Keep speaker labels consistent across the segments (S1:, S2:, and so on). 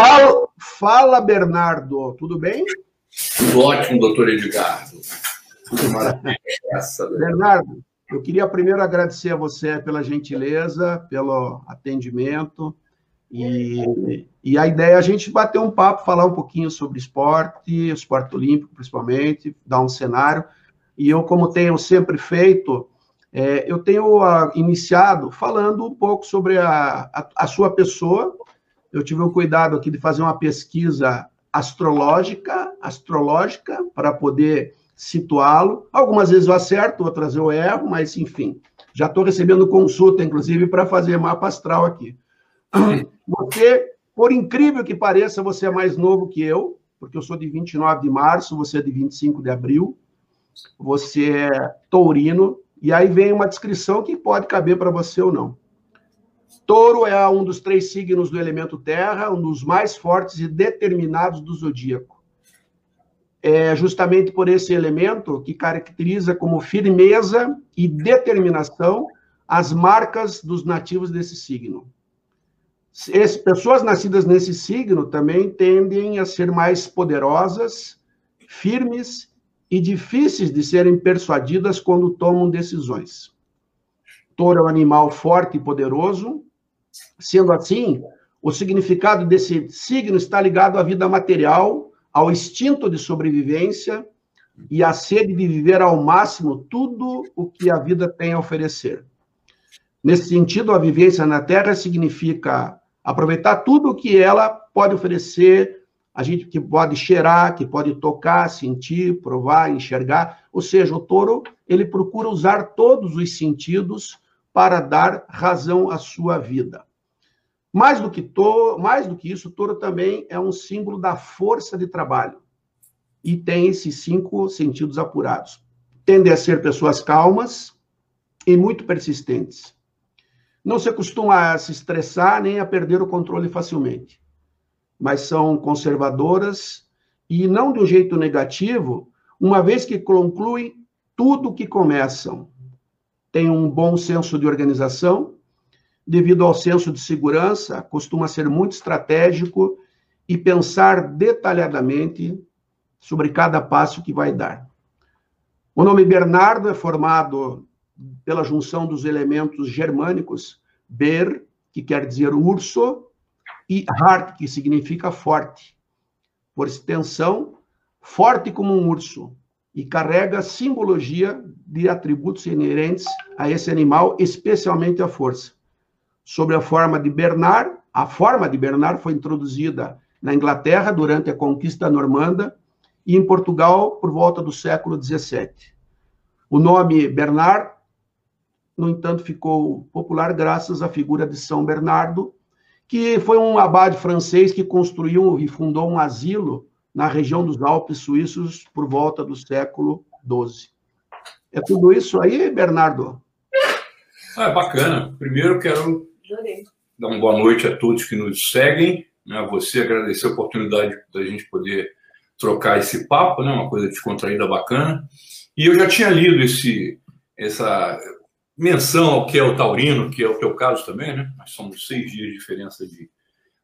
S1: Fala, fala, Bernardo, tudo bem?
S2: Tudo ótimo, doutor Edgardo.
S1: Bernardo, eu queria primeiro agradecer a você pela gentileza, pelo atendimento. E, e a ideia é a gente bater um papo, falar um pouquinho sobre esporte, esporte olímpico principalmente, dar um cenário. E eu, como tenho sempre feito, é, eu tenho a, iniciado falando um pouco sobre a, a, a sua pessoa. Eu tive o cuidado aqui de fazer uma pesquisa astrológica, astrológica, para poder situá-lo. Algumas vezes eu acerto, outras eu erro, mas enfim, já estou recebendo consulta, inclusive, para fazer mapa astral aqui. Você, por incrível que pareça, você é mais novo que eu, porque eu sou de 29 de março, você é de 25 de abril, você é taurino, e aí vem uma descrição que pode caber para você ou não. Touro é um dos três signos do elemento terra, um dos mais fortes e determinados do zodíaco. É justamente por esse elemento que caracteriza como firmeza e determinação as marcas dos nativos desse signo. As pessoas nascidas nesse signo também tendem a ser mais poderosas, firmes e difíceis de serem persuadidas quando tomam decisões. Touro é um animal forte e poderoso, Sendo assim, o significado desse signo está ligado à vida material, ao instinto de sobrevivência e à sede de viver ao máximo tudo o que a vida tem a oferecer. Nesse sentido, a vivência na Terra significa aproveitar tudo o que ela pode oferecer, a gente que pode cheirar, que pode tocar, sentir, provar, enxergar. Ou seja, o touro, ele procura usar todos os sentidos para dar razão à sua vida. Mais do que to, mais do que isso, touro também é um símbolo da força de trabalho e tem esses cinco sentidos apurados. Tendem a ser pessoas calmas e muito persistentes. Não se acostuma a se estressar nem a perder o controle facilmente, mas são conservadoras e não de um jeito negativo, uma vez que concluem tudo que começam. Tem um bom senso de organização devido ao senso de segurança, costuma ser muito estratégico e pensar detalhadamente sobre cada passo que vai dar. O nome Bernardo é formado pela junção dos elementos germânicos ber, que quer dizer urso, e hart, que significa forte. Por extensão, forte como um urso, e carrega simbologia de atributos inerentes a esse animal, especialmente a força sobre a forma de Bernard. A forma de Bernard foi introduzida na Inglaterra durante a conquista normanda e em Portugal por volta do século XVII. O nome Bernard, no entanto, ficou popular graças à figura de São Bernardo, que foi um abade francês que construiu e fundou um asilo na região dos Alpes suíços por volta do século XII. É tudo isso aí, Bernardo?
S2: Ah, é bacana. Primeiro quero Adorei. Dar uma boa noite a todos que nos seguem. Né, a você agradecer a oportunidade da gente poder trocar esse papo, né? uma coisa descontraída bacana. E eu já tinha lido esse, essa menção ao que é o taurino, que é o teu caso também, né? Nós somos seis dias de diferença de,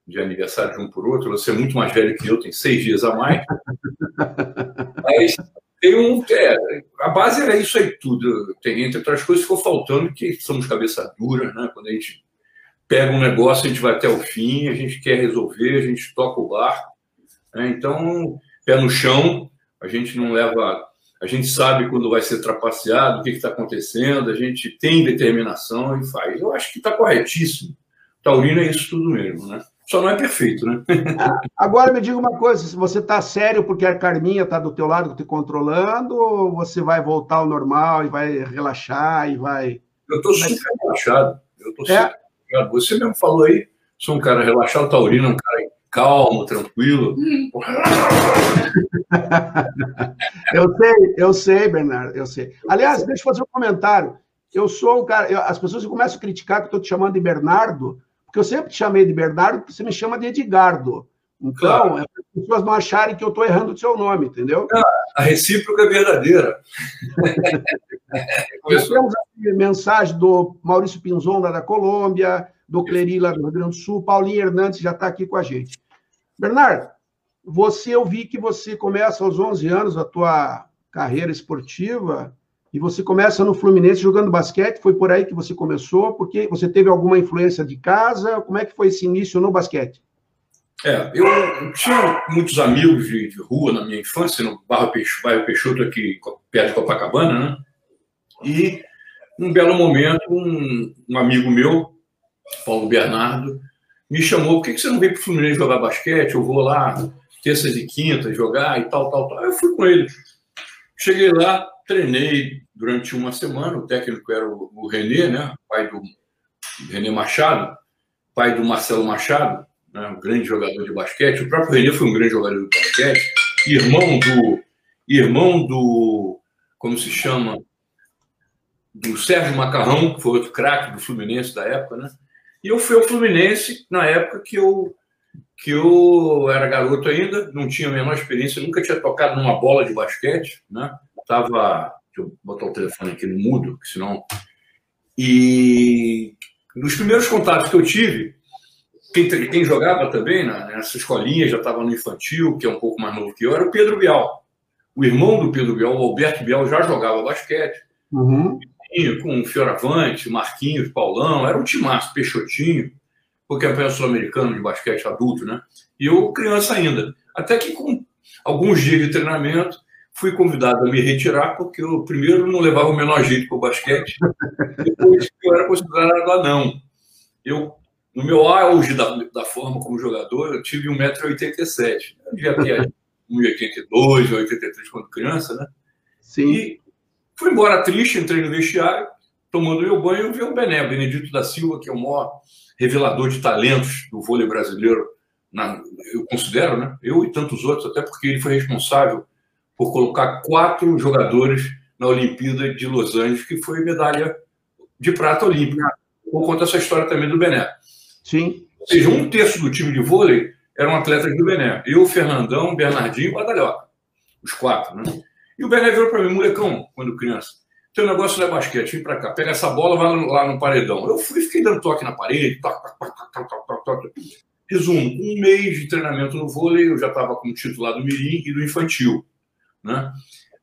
S2: de aniversário de um por outro. Você é muito mais velho que eu, tem seis dias a mais. Mas tem um. É, a base era isso aí tudo. Tem, entre outras coisas, ficou faltando que somos cabeça dura, né? Quando a gente pega um negócio, a gente vai até o fim, a gente quer resolver, a gente toca o barco. Né? Então, pé no chão, a gente não leva. A gente sabe quando vai ser trapaceado, o que está acontecendo, a gente tem determinação e faz. Eu acho que está corretíssimo. Taurino é isso tudo mesmo, né? Só não é perfeito, né?
S1: Agora me diga uma coisa: se você está sério porque a Carminha está do teu lado te controlando, ou você vai voltar ao normal e vai relaxar e vai.
S2: Eu estou super relaxado. Eu estou é? super você mesmo falou aí, sou um cara relaxado, taurino, um cara calmo, tranquilo.
S1: eu sei, eu sei, Bernardo, eu sei. Aliás, deixa eu fazer um comentário. Eu sou um cara, eu, as pessoas começam a criticar que eu estou te chamando de Bernardo, porque eu sempre te chamei de Bernardo, porque você me chama de Edgardo. Então, claro. é para as pessoas não acharem que eu estou errando o seu nome, entendeu?
S2: a recíproca é verdadeira.
S1: Nós temos aqui mensagem do Maurício Pinzonda, da Colômbia, do Clerila, do Rio Grande do Sul, Paulinho Hernandes já está aqui com a gente. Bernardo, você, eu vi que você começa aos 11 anos a tua carreira esportiva e você começa no Fluminense jogando basquete. Foi por aí que você começou? Porque você teve alguma influência de casa? Como é que foi esse início no basquete?
S2: É, eu, tinha muitos amigos de, de, rua na minha infância, no bairro Peixoto, bairro Peixoto aqui perto de Copacabana, né? E um belo momento, um, um amigo meu, Paulo Bernardo, me chamou, por que você não vem para o Fluminense jogar basquete? Eu vou lá terças e quintas jogar e tal, tal, tal. Eu fui com ele. Cheguei lá, treinei durante uma semana, o técnico era o, Renê, né? pai do Renê Machado, pai do Marcelo Machado, né? um grande jogador de basquete. O próprio Renê foi um grande jogador de basquete, irmão do, irmão do, como se chama, do Sérgio Macarrão, que foi outro craque do Fluminense da época, né? E eu fui ao Fluminense na época que eu, que eu era garoto ainda, não tinha a menor experiência, nunca tinha tocado numa bola de basquete, né? Tava, deixa eu botar o telefone aqui no mudo, senão. E nos primeiros contatos que eu tive, quem, quem jogava também né, nessa escolinha, já estava no infantil, que é um pouco mais novo que eu, era o Pedro Bial. O irmão do Pedro Bial, o Alberto Bial, já jogava basquete. Uhum com o Fioravante, Marquinhos, Paulão, era um timaço, Peixotinho, o campeão sul-americano de basquete adulto, né? E eu criança ainda. Até que com alguns dias de treinamento, fui convidado a me retirar, porque eu primeiro não levava o menor jeito para o basquete, depois eu era considerado anão. Eu, no meu auge da, da forma como jogador, eu tive 1,87m. Eu devia ter 1,82m, 83 quando criança, né? Sim. E Fui embora triste, entrei no vestiário, tomando meu banho, vi o Bené, Benedito da Silva, que é o maior revelador de talentos do vôlei brasileiro, na, eu considero, né? Eu e tantos outros, até porque ele foi responsável por colocar quatro jogadores na Olimpíada de Los Angeles, que foi medalha de prata olímpica. Vou contar essa história também do Bené.
S1: Sim.
S2: Ou seja, um terço do time de vôlei eram atletas do Bené. Eu, Fernandão, Bernardinho e Badalhoca. Os quatro, né? E o Bené virou para mim, molecão, quando criança, teu negócio não é basquete, vem para cá, pega essa bola, vai lá no paredão. Eu fui, fiquei dando toque na parede, toque, toque, toque, toque, toque. Resumo, um mês de treinamento no vôlei, eu já estava como titular do Mirim e do Infantil. Né?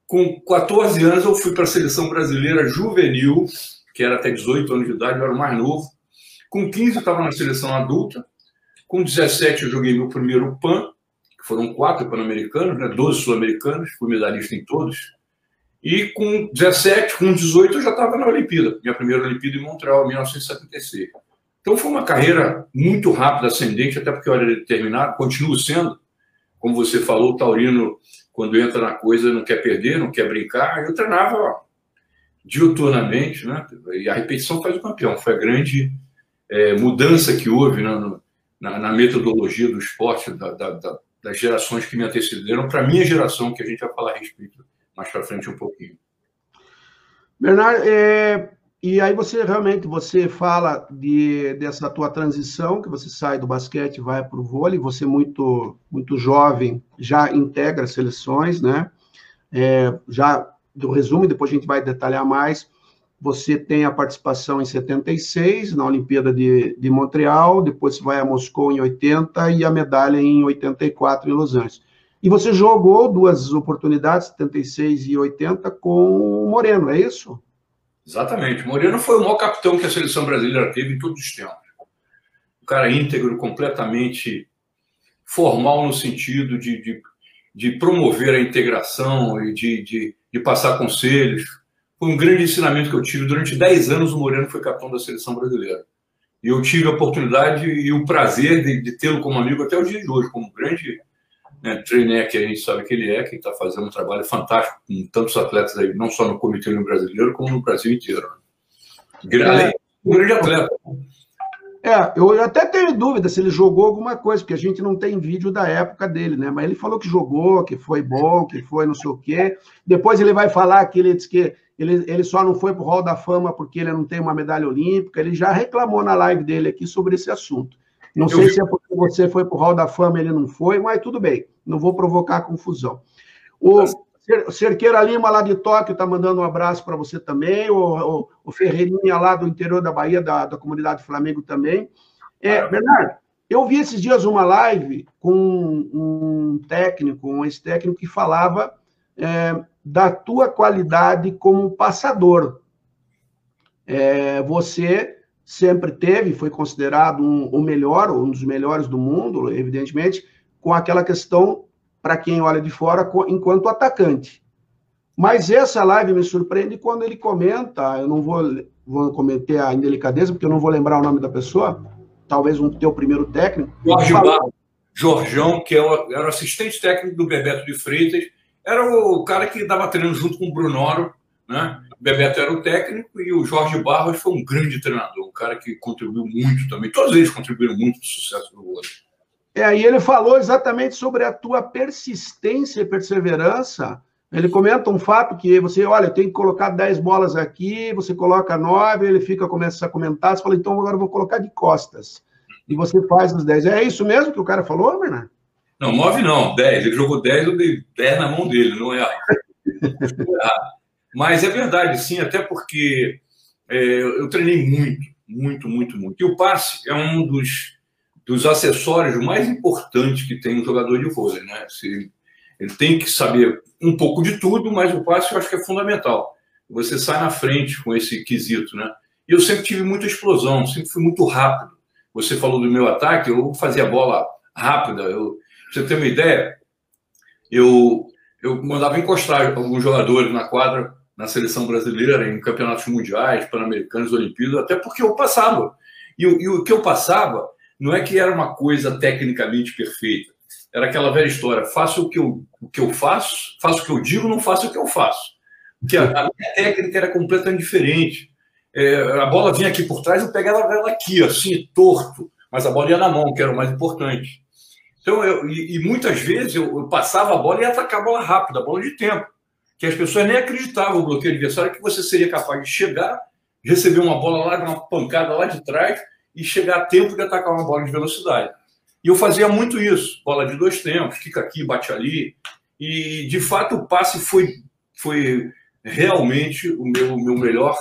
S2: Com 14 anos, eu fui para a seleção brasileira juvenil, que era até 18 anos de idade, eu era o mais novo. Com 15, eu estava na seleção adulta. Com 17, eu joguei meu primeiro PAN, foram quatro pan-americanos, né, 12 sul-americanos, fui medalhista em todos. E com 17, com 18, eu já estava na Olimpíada, minha primeira Olimpíada em Montreal, em 1976. Então foi uma carreira muito rápida, ascendente, até porque eu era determinado, continuo sendo. Como você falou, Taurino, quando entra na coisa, não quer perder, não quer brincar. Eu treinava diuturnamente, né? E a repetição faz o campeão. Foi a grande é, mudança que houve na, na, na metodologia do esporte, da, da, da das gerações que me antecederam para a minha geração, que a gente vai falar a respeito mais para frente um pouquinho.
S1: Bernardo, é, e aí você realmente você fala de, dessa tua transição, que você sai do basquete vai para o vôlei, você muito muito jovem já integra seleções, né? É, já do resumo, depois a gente vai detalhar mais. Você tem a participação em 76, na Olimpíada de, de Montreal, depois você vai a Moscou em 80 e a medalha em 84 em Los Angeles. E você jogou duas oportunidades, 76 e 80, com o Moreno, é isso?
S2: Exatamente. Moreno foi o maior capitão que a seleção brasileira teve em todos os tempos. Um cara íntegro, completamente formal no sentido de, de, de promover a integração e de, de, de passar conselhos foi um grande ensinamento que eu tive. Durante 10 anos, o Moreno foi capitão da seleção brasileira. E eu tive a oportunidade e o prazer de, de tê-lo como amigo até o dia de hoje, como grande né, que a gente sabe que ele é, que está fazendo um trabalho fantástico com tantos atletas aí, não só no Comitê Brasileiro, como no Brasil inteiro. Grande, é. um grande atleta.
S1: É, eu até tenho dúvida se ele jogou alguma coisa, porque a gente não tem vídeo da época dele, né? Mas ele falou que jogou, que foi bom, que foi não sei o quê. Depois ele vai falar que ele disse que ele, ele só não foi para o Hall da Fama porque ele não tem uma medalha olímpica. Ele já reclamou na live dele aqui sobre esse assunto. Não eu sei vi. se é porque você foi para o Hall da Fama e ele não foi, mas tudo bem, não vou provocar confusão. O Cerqueira Lima, lá de Tóquio, está mandando um abraço para você também. O, o, o, Ferreirinha, lá do interior da Bahia, da, da comunidade Flamengo também. É, Bernardo, Eu vi esses dias uma live com um técnico, um ex-técnico, que falava é, da tua qualidade como passador. É, você sempre teve, foi considerado um, o melhor, um dos melhores do mundo, evidentemente, com aquela questão, para quem olha de fora, enquanto atacante. Mas essa live me surpreende quando ele comenta, eu não vou, vou cometer a indelicadeza, porque eu não vou lembrar o nome da pessoa, talvez um teu primeiro técnico.
S2: Jorge falou... Jorjão, que é era o assistente técnico do Bebeto de Freitas, era o cara que dava treino junto com o Brunoro, né? O Bebeto era o técnico e o Jorge Barros foi um grande treinador, um cara que contribuiu muito também. Todos eles contribuíram muito para o sucesso do vôlei.
S1: É, e ele falou exatamente sobre a tua persistência e perseverança. Ele comenta um fato que você, olha, tem que colocar 10 bolas aqui, você coloca 9, ele fica, começa a comentar, você fala, então agora eu vou colocar de costas. E você faz os 10. É isso mesmo que o cara falou, Bernardo?
S2: Não, 9 não, 10. Ele jogou 10, eu dei 10 na mão dele, não é Mas é verdade, sim, até porque é, eu treinei muito, muito, muito, muito. E o passe é um dos, dos acessórios mais importantes que tem um jogador de vôlei, né? Se, ele tem que saber um pouco de tudo, mas o passe eu acho que é fundamental. Você sai na frente com esse quesito, né? E eu sempre tive muita explosão, sempre fui muito rápido. Você falou do meu ataque, eu fazia bola rápida. Eu, pra você ter uma ideia, eu, eu mandava encostar alguns jogadores na quadra na seleção brasileira, em campeonatos mundiais, pan-americanos, olimpíadas, até porque eu passava. E, e, o que eu passava não é que era uma coisa tecnicamente perfeita. Era aquela velha história: faço o que eu, o que eu faço, faço o que eu digo, não faço o que eu faço. Porque a, a minha técnica era completamente diferente. É, a bola vinha aqui por trás, eu pegava ela aqui, assim, torto, mas a bola ia na mão, que era o mais importante. Então, eu, e, e muitas vezes eu, eu, passava a bola e ia atacar a bola rápida, a bola de tempo que as pessoas nem acreditavam no bloqueio adversário que você seria capaz de chegar, receber uma bola lá, uma pancada lá de trás e chegar a tempo de atacar uma bola de velocidade. E eu fazia muito isso, bola de dois tempos, fica aqui, bate ali. E de fato o passe foi, foi realmente o meu, meu melhor,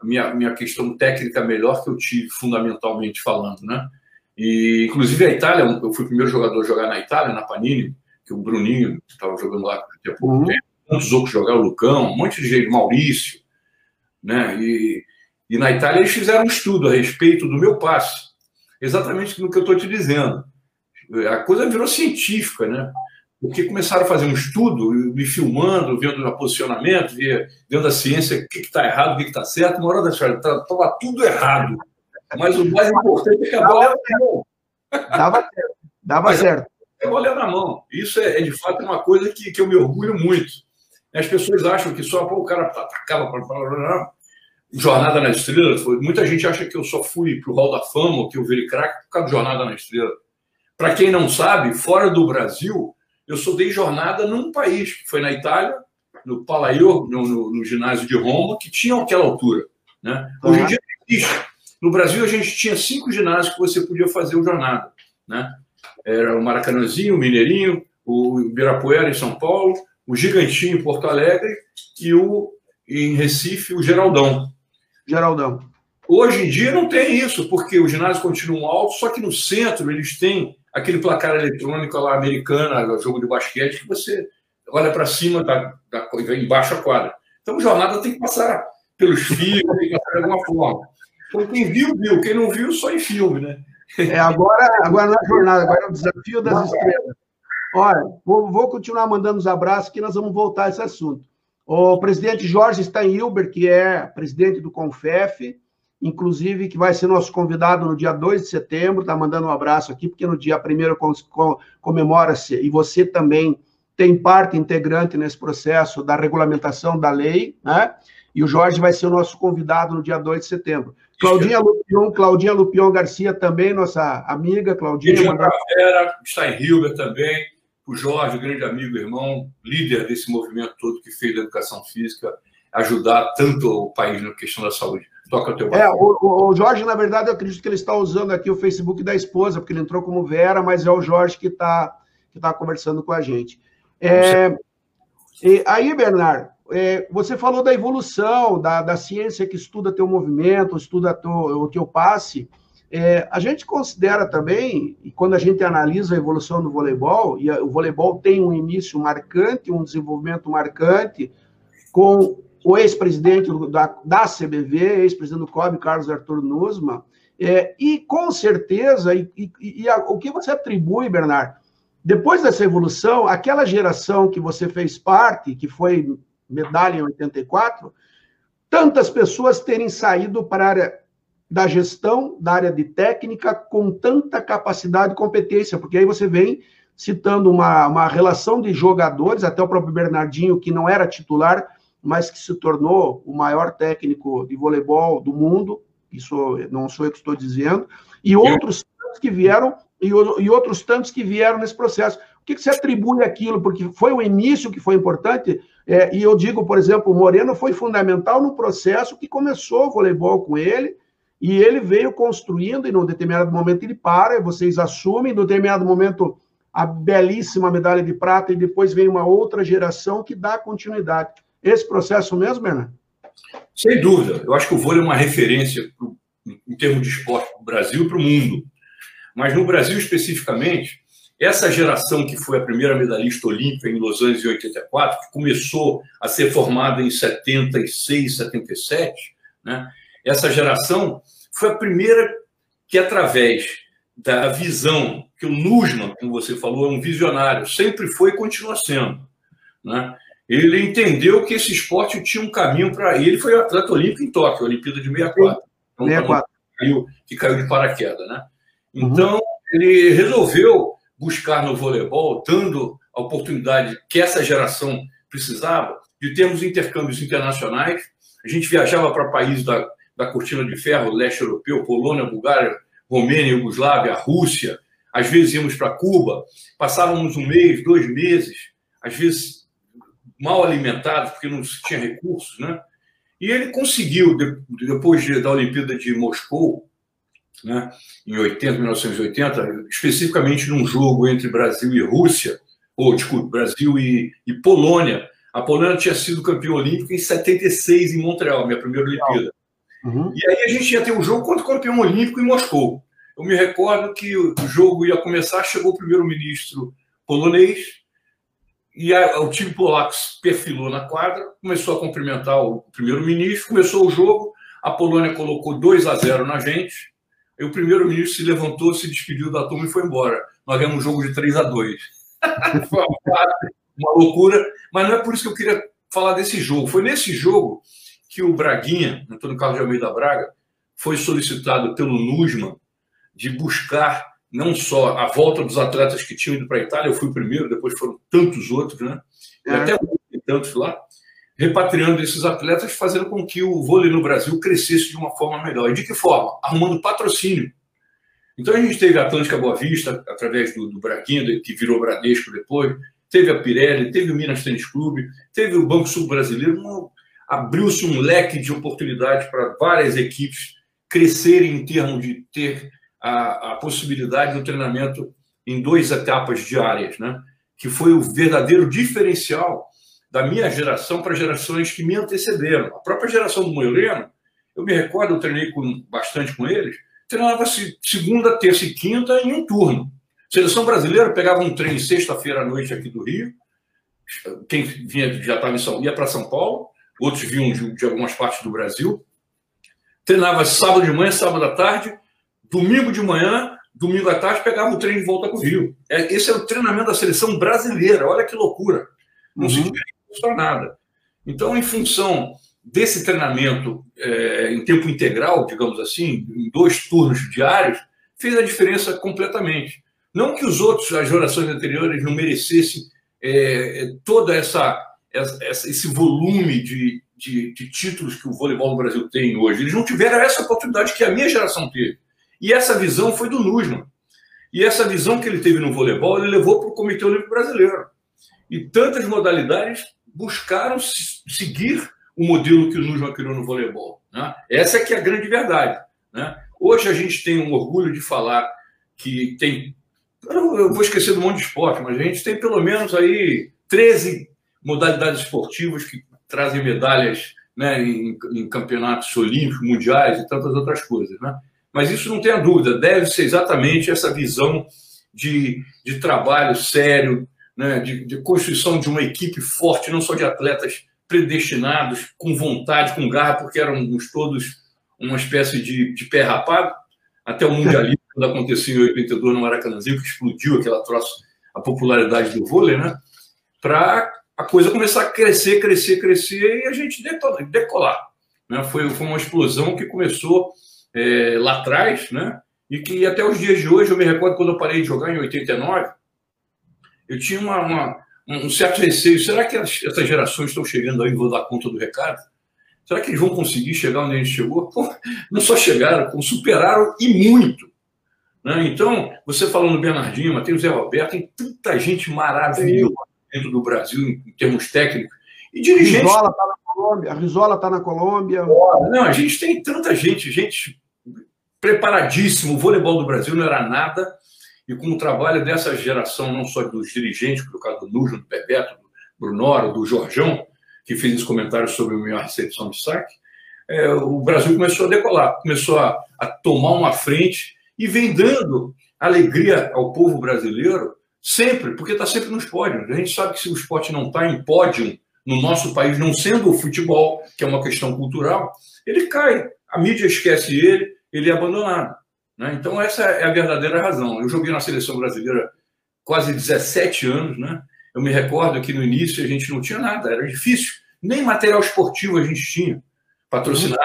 S2: a minha, minha questão técnica melhor que eu tive, fundamentalmente falando, né? E inclusive a Itália, eu fui o primeiro jogador a jogar na Itália, na Panini, que o Bruninho estava jogando lá há pouco uhum. tempo muitos outros jogaram, o Lucão, um monte de gente, Maurício, né? E, e na Itália eles fizeram um estudo a respeito do meu passe, exatamente no que eu estou te dizendo. A coisa virou científica, né? Porque começaram a fazer um estudo, me filmando, vendo o posicionamento, vendo a ciência, o que está errado, o que está certo. Uma hora da história, estava tá, tudo errado. Mas o mais importante é que a bola
S1: Dava certo. Dava certo.
S2: A bola é na mão. Isso é, é, de fato uma coisa que, que eu me orgulho muito. As pessoas acham que só pô, o cara atacava para Jornada na Estrela. Foi, muita gente acha que eu só fui para o Hall da Fama, que eu virei craque por causa de Jornada na Estrela. Para quem não sabe, fora do Brasil, eu só dei jornada num país, que foi na Itália, no Palaior, no, no, no, ginásio de Roma, que tinha aquela altura. Né? Hoje em dia existe. No Brasil, a gente tinha cinco ginásios que você podia fazer o jornada. Né? Era o Maracanãzinho, o Mineirinho, o Ibirapuera em São Paulo, o Gigantinho em Porto Alegre e o em Recife, o Geraldão.
S1: Geraldão.
S2: Hoje em dia não tem isso, porque os ginásios continuam altos, só que no centro eles têm aquele placar eletrônico lá americano, jogo de basquete, que você olha para cima da, da embaixo a quadra. Então, a jornada tem que passar pelos fios, tem que passar de alguma forma. Então, quem viu, viu. Quem não viu, só em filme, né?
S1: É, agora, agora na jornada, agora é o desafio das estrelas. Olha, vou, vou, continuar mandando os abraços que nós vamos voltar a esse assunto. O presidente Jorge Steinhilber, que é presidente do Confef, inclusive que vai ser nosso convidado no dia 2 de setembro, está mandando um abraço aqui, porque no dia 1 comemora-se, e você também tem parte integrante nesse processo da regulamentação da lei, né? E o Jorge vai ser o nosso convidado no dia 2 de setembro. Claudinha Lupion, Claudinha Lupion Garcia também, nossa amiga, Claudinha.
S2: Claudinha Vera, Steinhilber também o Jorge, grande amigo, irmão, líder desse movimento todo que fez da educação física, ajudar tanto o país na questão da saúde. Toca o teu
S1: É, o, o, Jorge, na verdade, eu acredito que ele está usando aqui o Facebook da esposa, porque ele entrou como Vera, mas é o Jorge que está que tá conversando com a gente. É, e aí, Bernardo, é, você falou da evolução, da, da ciência que estuda teu movimento, estuda teu, o teu passe. É, a gente considera também, quando a gente analisa a evolução do voleibol, e o voleibol tem um início marcante, um desenvolvimento marcante, com o ex-presidente da, da CBV, ex-presidente do COB, Carlos Arthur Nussmann, é, e com certeza, e, e, e a, o que você atribui, Bernardo, depois dessa evolução, aquela geração que você fez parte, que foi medalha em 84, tantas pessoas terem saído para a área da gestão, da área de técnica, com tanta capacidade e competência, porque aí você vem citando uma, uma relação de jogadores, até o próprio Bernardinho, que não era titular, mas que se tornou o maior técnico de voleibol do mundo, isso não sou eu que estou dizendo, e outros tantos que vieram, e, e outros tantos que vieram nesse processo. O que, que se atribui aquilo? Porque foi o início que foi importante, é, e eu digo, por exemplo, o Moreno foi fundamental no processo que começou o voleibol com ele, e ele veio construindo, e num determinado momento ele para, vocês assumem, em determinado momento a belíssima medalha de prata, e depois vem uma outra geração que dá continuidade esse processo mesmo, Bernardo?
S2: Sem dúvida. Eu acho que o vôlei é uma referência pro, em termos de esporte para o Brasil e para o mundo. Mas no Brasil especificamente, essa geração que foi a primeira medalhista olímpica em Los Angeles em 84, que começou a ser formada em 76, 77, né? Essa geração foi a primeira que, através da visão que o Nussmann, como você falou, é um visionário, sempre foi e continua sendo. Né? ele entendeu que esse esporte tinha um caminho para ele. foi atleta olímpico em Tóquio, Olimpíada de 64. Então, 64. Que caiu, que caiu de paraquedas, né? Uhum. Então, uhum. ele resolveu buscar no voleibol, dando a oportunidade que essa geração precisava, de termos intercâmbios internacionais. A gente viajava para países da, da cortina de ferro, leste europeu, Polônia, Bulgária, Romênia, Iugoslávia, Rússia. Às vezes íamos para Cuba, passávamos um mês, dois meses, às vezes mal alimentados, porque não tinha recursos, né? E ele conseguiu, depois da Olimpíada de Moscou, né, em 80, 1980, especificamente num jogo entre Brasil e Rússia, ou, desculpe, Brasil e, e Polônia. A Polônia tinha sido campeã olímpica em 76 em Montreal, minha primeira Olimpíada. Uhum. E aí a gente ia ter um jogo contra o campeão olímpico em Moscou. Eu me recordo que o jogo ia começar, chegou o primeiro-ministro polonês, e a, o time polaco perfilou na quadra, começou a cumprimentar o primeiro-ministro, começou o jogo, a Polônia colocou 2 a 0 na gente, e o primeiro-ministro se levantou, se despediu da turma e foi embora. Nós ganhamos um jogo de 3 a 2 Foi uma, uma loucura, mas não é por isso que eu queria falar desse jogo. Foi nesse jogo que o Braguinha, Antônio Carlos de Almeida Braga, foi solicitado pelo Nusman de buscar não só a volta dos atletas que tinham ido para a Itália, eu fui o primeiro, depois foram tantos outros, né? E é. até tantos lá, repatriando esses atletas, fazendo com que o vôlei no Brasil crescesse de uma forma melhor. E de que forma? Arrumando patrocínio. Então a gente teve a Atlântica Boa Vista, através do, do Braguinha, que virou Bradesco depois, teve a Pirelli, teve o Minas Tênis Clube, teve o Banco Sul Brasileiro, abriu-se um leque de oportunidades para várias equipes crescerem em termos de ter a, a possibilidade do treinamento em duas etapas diárias, né? que foi o verdadeiro diferencial da minha geração para gerações que me antecederam. A própria geração do Moileno, eu me recordo, eu treinei com, bastante com eles, treinava-se segunda, terça e quinta em um turno. Seleção brasileira pegava um trem sexta-feira à noite aqui do Rio, quem vinha já estava em São ia para São Paulo, outros vinham de, de algumas partes do Brasil, treinava sábado de manhã, sábado à tarde, Domingo de manhã, domingo à tarde, pegava o trem de volta para o Rio. É, esse é o treinamento da seleção brasileira. Olha que loucura. Não uhum. se nada. Então, em função desse treinamento é, em tempo integral, digamos assim, em dois turnos diários, fez a diferença completamente. Não que os outros, as gerações anteriores, não merecessem é, toda essa, esse volume de, de, de, títulos que o voleibol no Brasil tem hoje. Eles não tiveram essa oportunidade que a minha geração teve. E essa visão foi do Nusman. E essa visão que ele teve no voleibol, ele levou para o Comitê Olímpico Brasileiro. E tantas modalidades buscaram seguir o modelo que o Nusman criou no voleibol. Né? Essa é que é a grande verdade. Né? Hoje a gente tem um orgulho de falar que tem. Eu vou esquecer do monte de esporte, mas a gente tem pelo menos aí 13 modalidades esportivas que trazem medalhas né, em, em campeonatos olímpicos, mundiais e tantas outras coisas. Né? mas isso não tenha dúvida, deve ser exatamente essa visão de, de trabalho sério, né, de, de constituição de uma equipe forte, não só de atletas predestinados, com vontade, com garra, porque éramos todos uma espécie de, de pé rapado, até o Mundialismo, quando aconteceu em 82 no Maracanãzinho, que explodiu aquela troço, a popularidade do vôlei, né? Para a coisa começar a crescer, crescer, crescer e a gente decolar. Né? Foi, foi uma explosão que começou é, lá atrás, né? E que até os dias de hoje, eu me recordo quando eu parei de jogar em 89, eu tinha uma, uma, um certo receio. Será que essas gerações estão chegando aí, vou dar conta do recado? Será que eles vão conseguir chegar onde a gente chegou? Pô, não só chegaram, como superaram e muito. Né? Então, você falando Bernardinho, tem o Zé Roberto, tem tanta gente maravilhosa dentro do Brasil em termos técnicos. E dirigentes.
S1: Rizola está na Colômbia. A Rizola está na Colômbia.
S2: Não, a gente tem tanta gente, gente preparadíssimo. O voleibol do Brasil não era nada e com o trabalho dessa geração, não só dos dirigentes, por causa do Nujo, do Bebeto, do Brunoro, do Jorjão, que fez esse comentário sobre a minha recepção de saque, é, o Brasil começou a decolar, começou a, a tomar uma frente e vem dando alegria ao povo brasileiro sempre, porque está sempre nos pódios. A gente sabe que se o esporte não está em pódio no nosso país, não sendo o futebol, que é uma questão cultural, ele cai. A mídia esquece ele, ele é abandonado. Né? Então, essa é a verdadeira razão. Eu joguei na seleção brasileira quase 17 anos. Né? Eu me recordo que no início a gente não tinha nada, era difícil. Nem material esportivo a gente tinha patrocinado.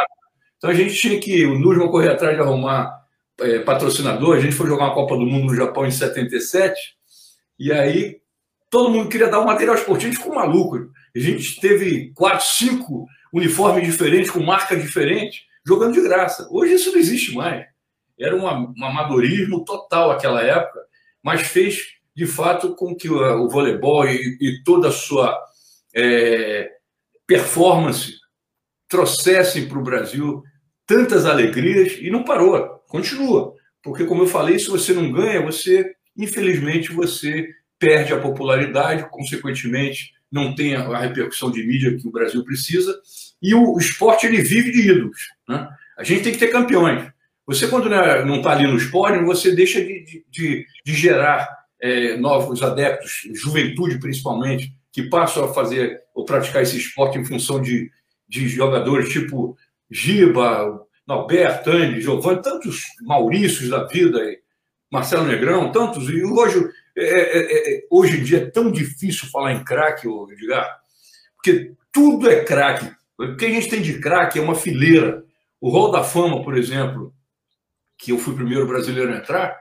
S2: Então, a gente tinha que, o Nusma correr atrás de arrumar é, patrocinador. A gente foi jogar uma Copa do Mundo no Japão em 77, e aí todo mundo queria dar um material esportivo, ficou maluco. A gente teve quatro, cinco uniformes diferentes, com marcas diferentes, jogando de graça. Hoje isso não existe mais. Era um, amadorismo total aquela época, mas fez de fato com que o, o voleibol e, e, toda a sua é, performance trouxessem para o Brasil tantas alegrias e não parou, continua. Porque, como eu falei, se você não ganha, você, infelizmente, você perde a popularidade, consequentemente, não tem a repercussão de mídia que o Brasil precisa. E o, esporte ele vive de ídolos. Né? A gente tem que ter campeões. Você, quando é, não está ali no esporte, você deixa de, de, de gerar é, novos adeptos, juventude principalmente, que passam a fazer ou praticar esse esporte em função de, de jogadores tipo Giba, Norberto, Andy, Giovanni, tantos Maurícios da vida, Marcelo Negrão, tantos. E hoje, é, é, é, hoje em dia é tão difícil falar em craque, Edgar, porque tudo é craque. O que a gente tem de craque é uma fileira. O Hall da Fama, por exemplo, que eu fui o primeiro brasileiro a entrar,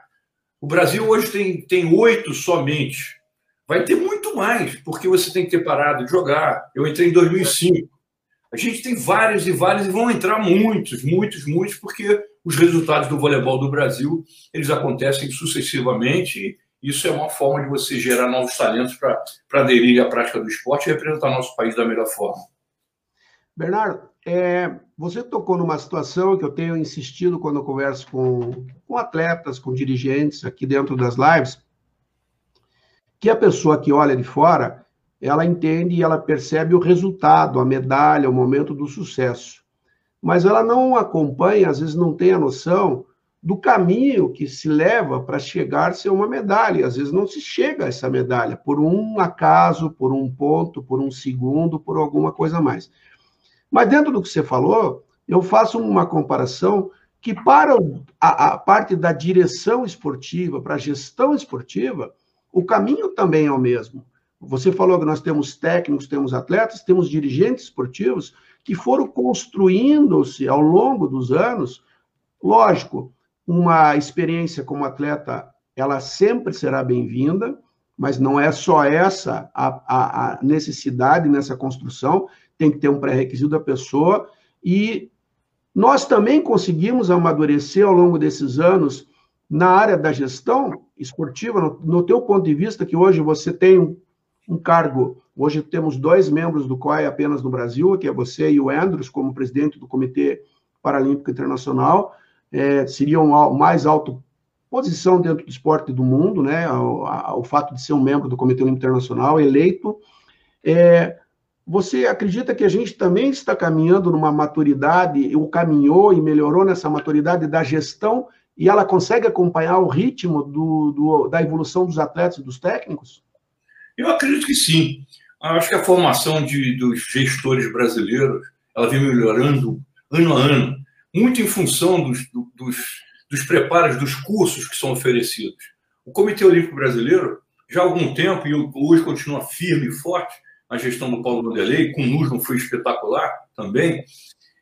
S2: o Brasil hoje tem, tem oito somente. Vai ter muito mais, porque você tem que ter parado de jogar. Eu entrei em 2005. A gente tem vários e vários, e vão entrar muitos, muitos, muitos, porque os resultados do voleibol do Brasil eles acontecem sucessivamente. Isso é uma forma de você gerar novos talentos para aderir à prática do esporte e representar nosso país da melhor forma.
S1: Bernardo, é, você tocou numa situação que eu tenho insistido quando eu converso com, com atletas, com dirigentes aqui dentro das lives, que a pessoa que olha de fora, ela entende e ela percebe o resultado, a medalha, o momento do sucesso. Mas ela não acompanha, às vezes não tem a noção do caminho que se leva para chegar a ser uma medalha. Às vezes não se chega a essa medalha por um acaso, por um ponto, por um segundo, por alguma coisa mais. Mas dentro do que você falou, eu faço uma comparação que para a, a parte da direção esportiva, para a gestão esportiva, o caminho também é o mesmo. Você falou que nós temos técnicos, temos atletas, temos dirigentes esportivos que foram construindo-se ao longo dos anos. Lógico, uma experiência como atleta, ela sempre será bem-vinda, mas não é só essa a, a, a necessidade nessa construção tem que ter um pré-requisito da pessoa, e nós também conseguimos amadurecer ao longo desses anos na área da gestão esportiva, no, no teu ponto de vista, que hoje você tem um, cargo, hoje temos dois membros do COI apenas no Brasil, que é você e o Andrews, como presidente do Comitê Paralímpico Internacional, é, seriam mais alto posição dentro do esporte do mundo, né, o, a, o fato de ser um membro do Comitê Olímpico Internacional, eleito, é, você acredita que a gente também está caminhando numa maturidade, ou caminhou e melhorou nessa maturidade da gestão, e ela consegue acompanhar o ritmo do, do, da evolução dos atletas e dos técnicos?
S2: Eu acredito que sim. Acho que a formação de, dos gestores brasileiros ela vem melhorando ano a ano, muito em função dos, dos, dos preparos dos cursos que são oferecidos. O Comitê Olímpico Brasileiro, já há algum tempo, e hoje continua firme e forte, a gestão do Paulo Vanderlei, com o não foi espetacular também,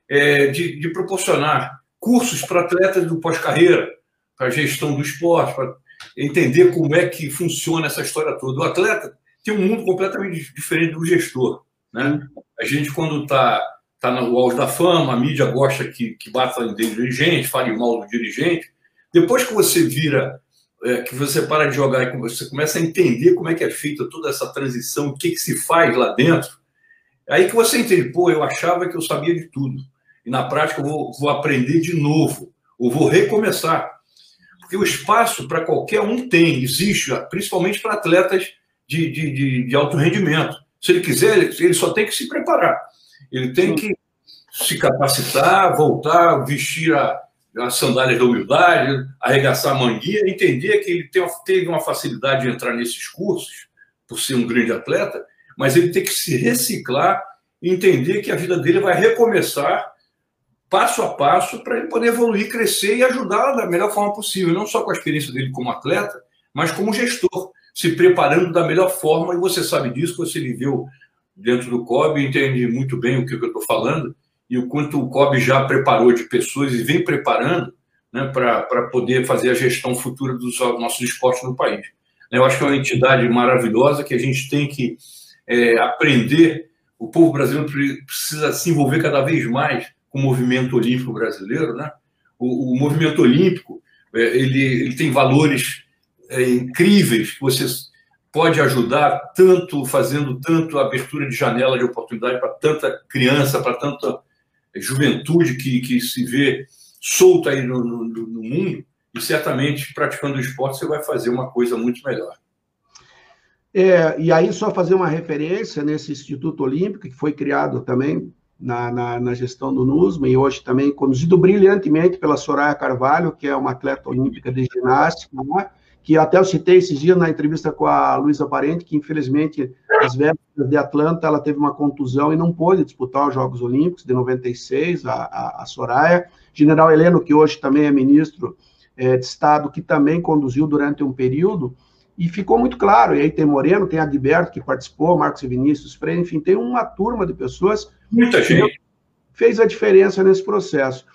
S2: é, de, de, proporcionar cursos para atletas do pós-carreira, para a gestão do esporte, para entender como é que funciona essa história toda. O atleta tem um mundo completamente diferente do gestor. Né? A gente, quando está tá no auge da fama, a mídia gosta que, que bata em dirigente, fale mal do dirigente. Depois que você vira é, que você para de jogar e você começa a entender como é que é feita toda essa transição, o que, que se faz lá dentro, aí que você entende, pô, eu achava que eu sabia de tudo. E na prática eu vou, vou aprender de novo, ou vou recomeçar. Porque o espaço para qualquer um tem, existe, principalmente para atletas de, de, de, de, alto rendimento. Se ele quiser, ele, ele só tem que se preparar. Ele tem que se capacitar, voltar, vestir a, as sandálias da humildade, arregaçar a manguinha, entender que ele tem, teve uma facilidade de entrar nesses cursos, por ser um grande atleta, mas ele tem que se reciclar e entender que a vida dele vai recomeçar passo a passo para ele poder evoluir, crescer e ajudar da melhor forma possível, não só com a experiência dele como atleta, mas como gestor, se preparando da melhor forma, e você sabe disso, você viveu dentro do COB, entende muito bem o que eu estou falando, e o quanto o COB já preparou de pessoas e vem preparando né, para poder fazer a gestão futura dos nossos esportes no país. Eu acho que é uma entidade maravilhosa que a gente tem que é, aprender. O povo brasileiro precisa se envolver cada vez mais com o movimento olímpico brasileiro. Né? O, o movimento olímpico é, ele, ele tem valores é, incríveis que você pode ajudar tanto fazendo tanto abertura de janela de oportunidade para tanta criança, para tanta juventude que, que se vê solta aí no, no, no mundo, e certamente praticando o esporte você vai fazer uma coisa muito melhor.
S1: É, e aí, só fazer uma referência nesse Instituto Olímpico, que foi criado também na, na, na, gestão do NUSMA, e hoje também conduzido brilhantemente pela Soraya Carvalho, que é uma atleta olímpica de ginástica, né? Que até eu citei esses dias na entrevista com a Luísa Parente, que infelizmente, às vésperas de Atlanta, ela teve uma contusão e não pôde disputar os Jogos Olímpicos de 96, a, a, a Soraya. General Heleno, que hoje também é ministro é, de Estado, que também conduziu durante um período, e ficou muito claro, e aí tem Moreno, tem Adilberto, que participou, Marcos e Vinícius Freire, enfim, tem uma turma de pessoas...
S2: Muita gente.
S1: Fez a diferença nesse processo.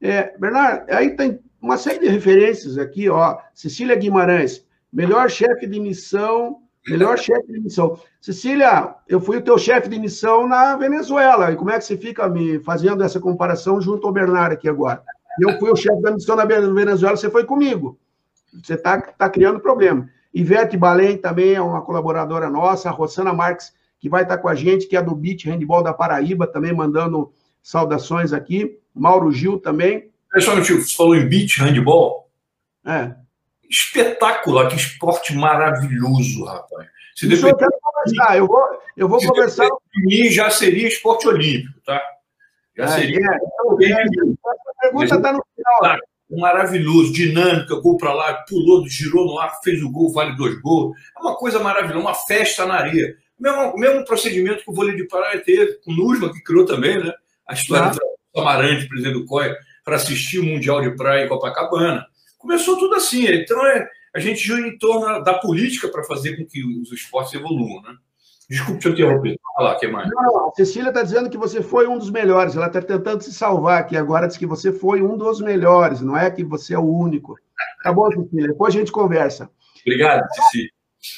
S1: É, Bernardo, aí tem uma série de referências aqui, ó. Cecília Guimarães, melhor chefe de missão, melhor chefe de missão. Cecília, eu fui o teu chefe de missão na Venezuela. E como é que você fica me fazendo essa comparação junto ao Bernardo aqui agora? Eu fui o chefe da missão na Venezuela, você foi comigo. Você está tá criando problema. Ivete Balém também é uma colaboradora nossa, a Rosana Marques, que vai estar tá com a gente, que é do Beach Handball da Paraíba, também mandando saudações aqui. Mauro Gil também.
S2: Pessoal, você falou em beach handball.
S1: É.
S2: Espetacular, que esporte maravilhoso, rapaz. Se
S1: depender... eu quero conversar, eu vou, eu vou conversar.
S2: De mim já seria esporte olímpico, tá? Já é, seria. É. Então, é,
S1: a pergunta está no final. Tá,
S2: maravilhoso, dinâmica, gol para lá, pulou, girou no ar, fez o gol, vale dois gols. É uma coisa maravilhosa, uma festa na areia. O mesmo, mesmo procedimento que o vôlei de praia teve, com o Nusma, que criou também, né? A história ah. do Amarante, presidente do COI para assistir o Mundial de Praia em Copacabana. Começou tudo assim. Então, é, a gente gira em torno da política para fazer com que os esportes evoluam, né? Desculpe te interromper. Fala, que mais?
S1: Não, a Cecília está dizendo que você foi um dos melhores. Ela está tentando se salvar aqui agora. Diz que você foi um dos melhores. Não é que você é o único. Tá bom, Cecília? Depois a gente conversa.
S2: Obrigado, Cecília.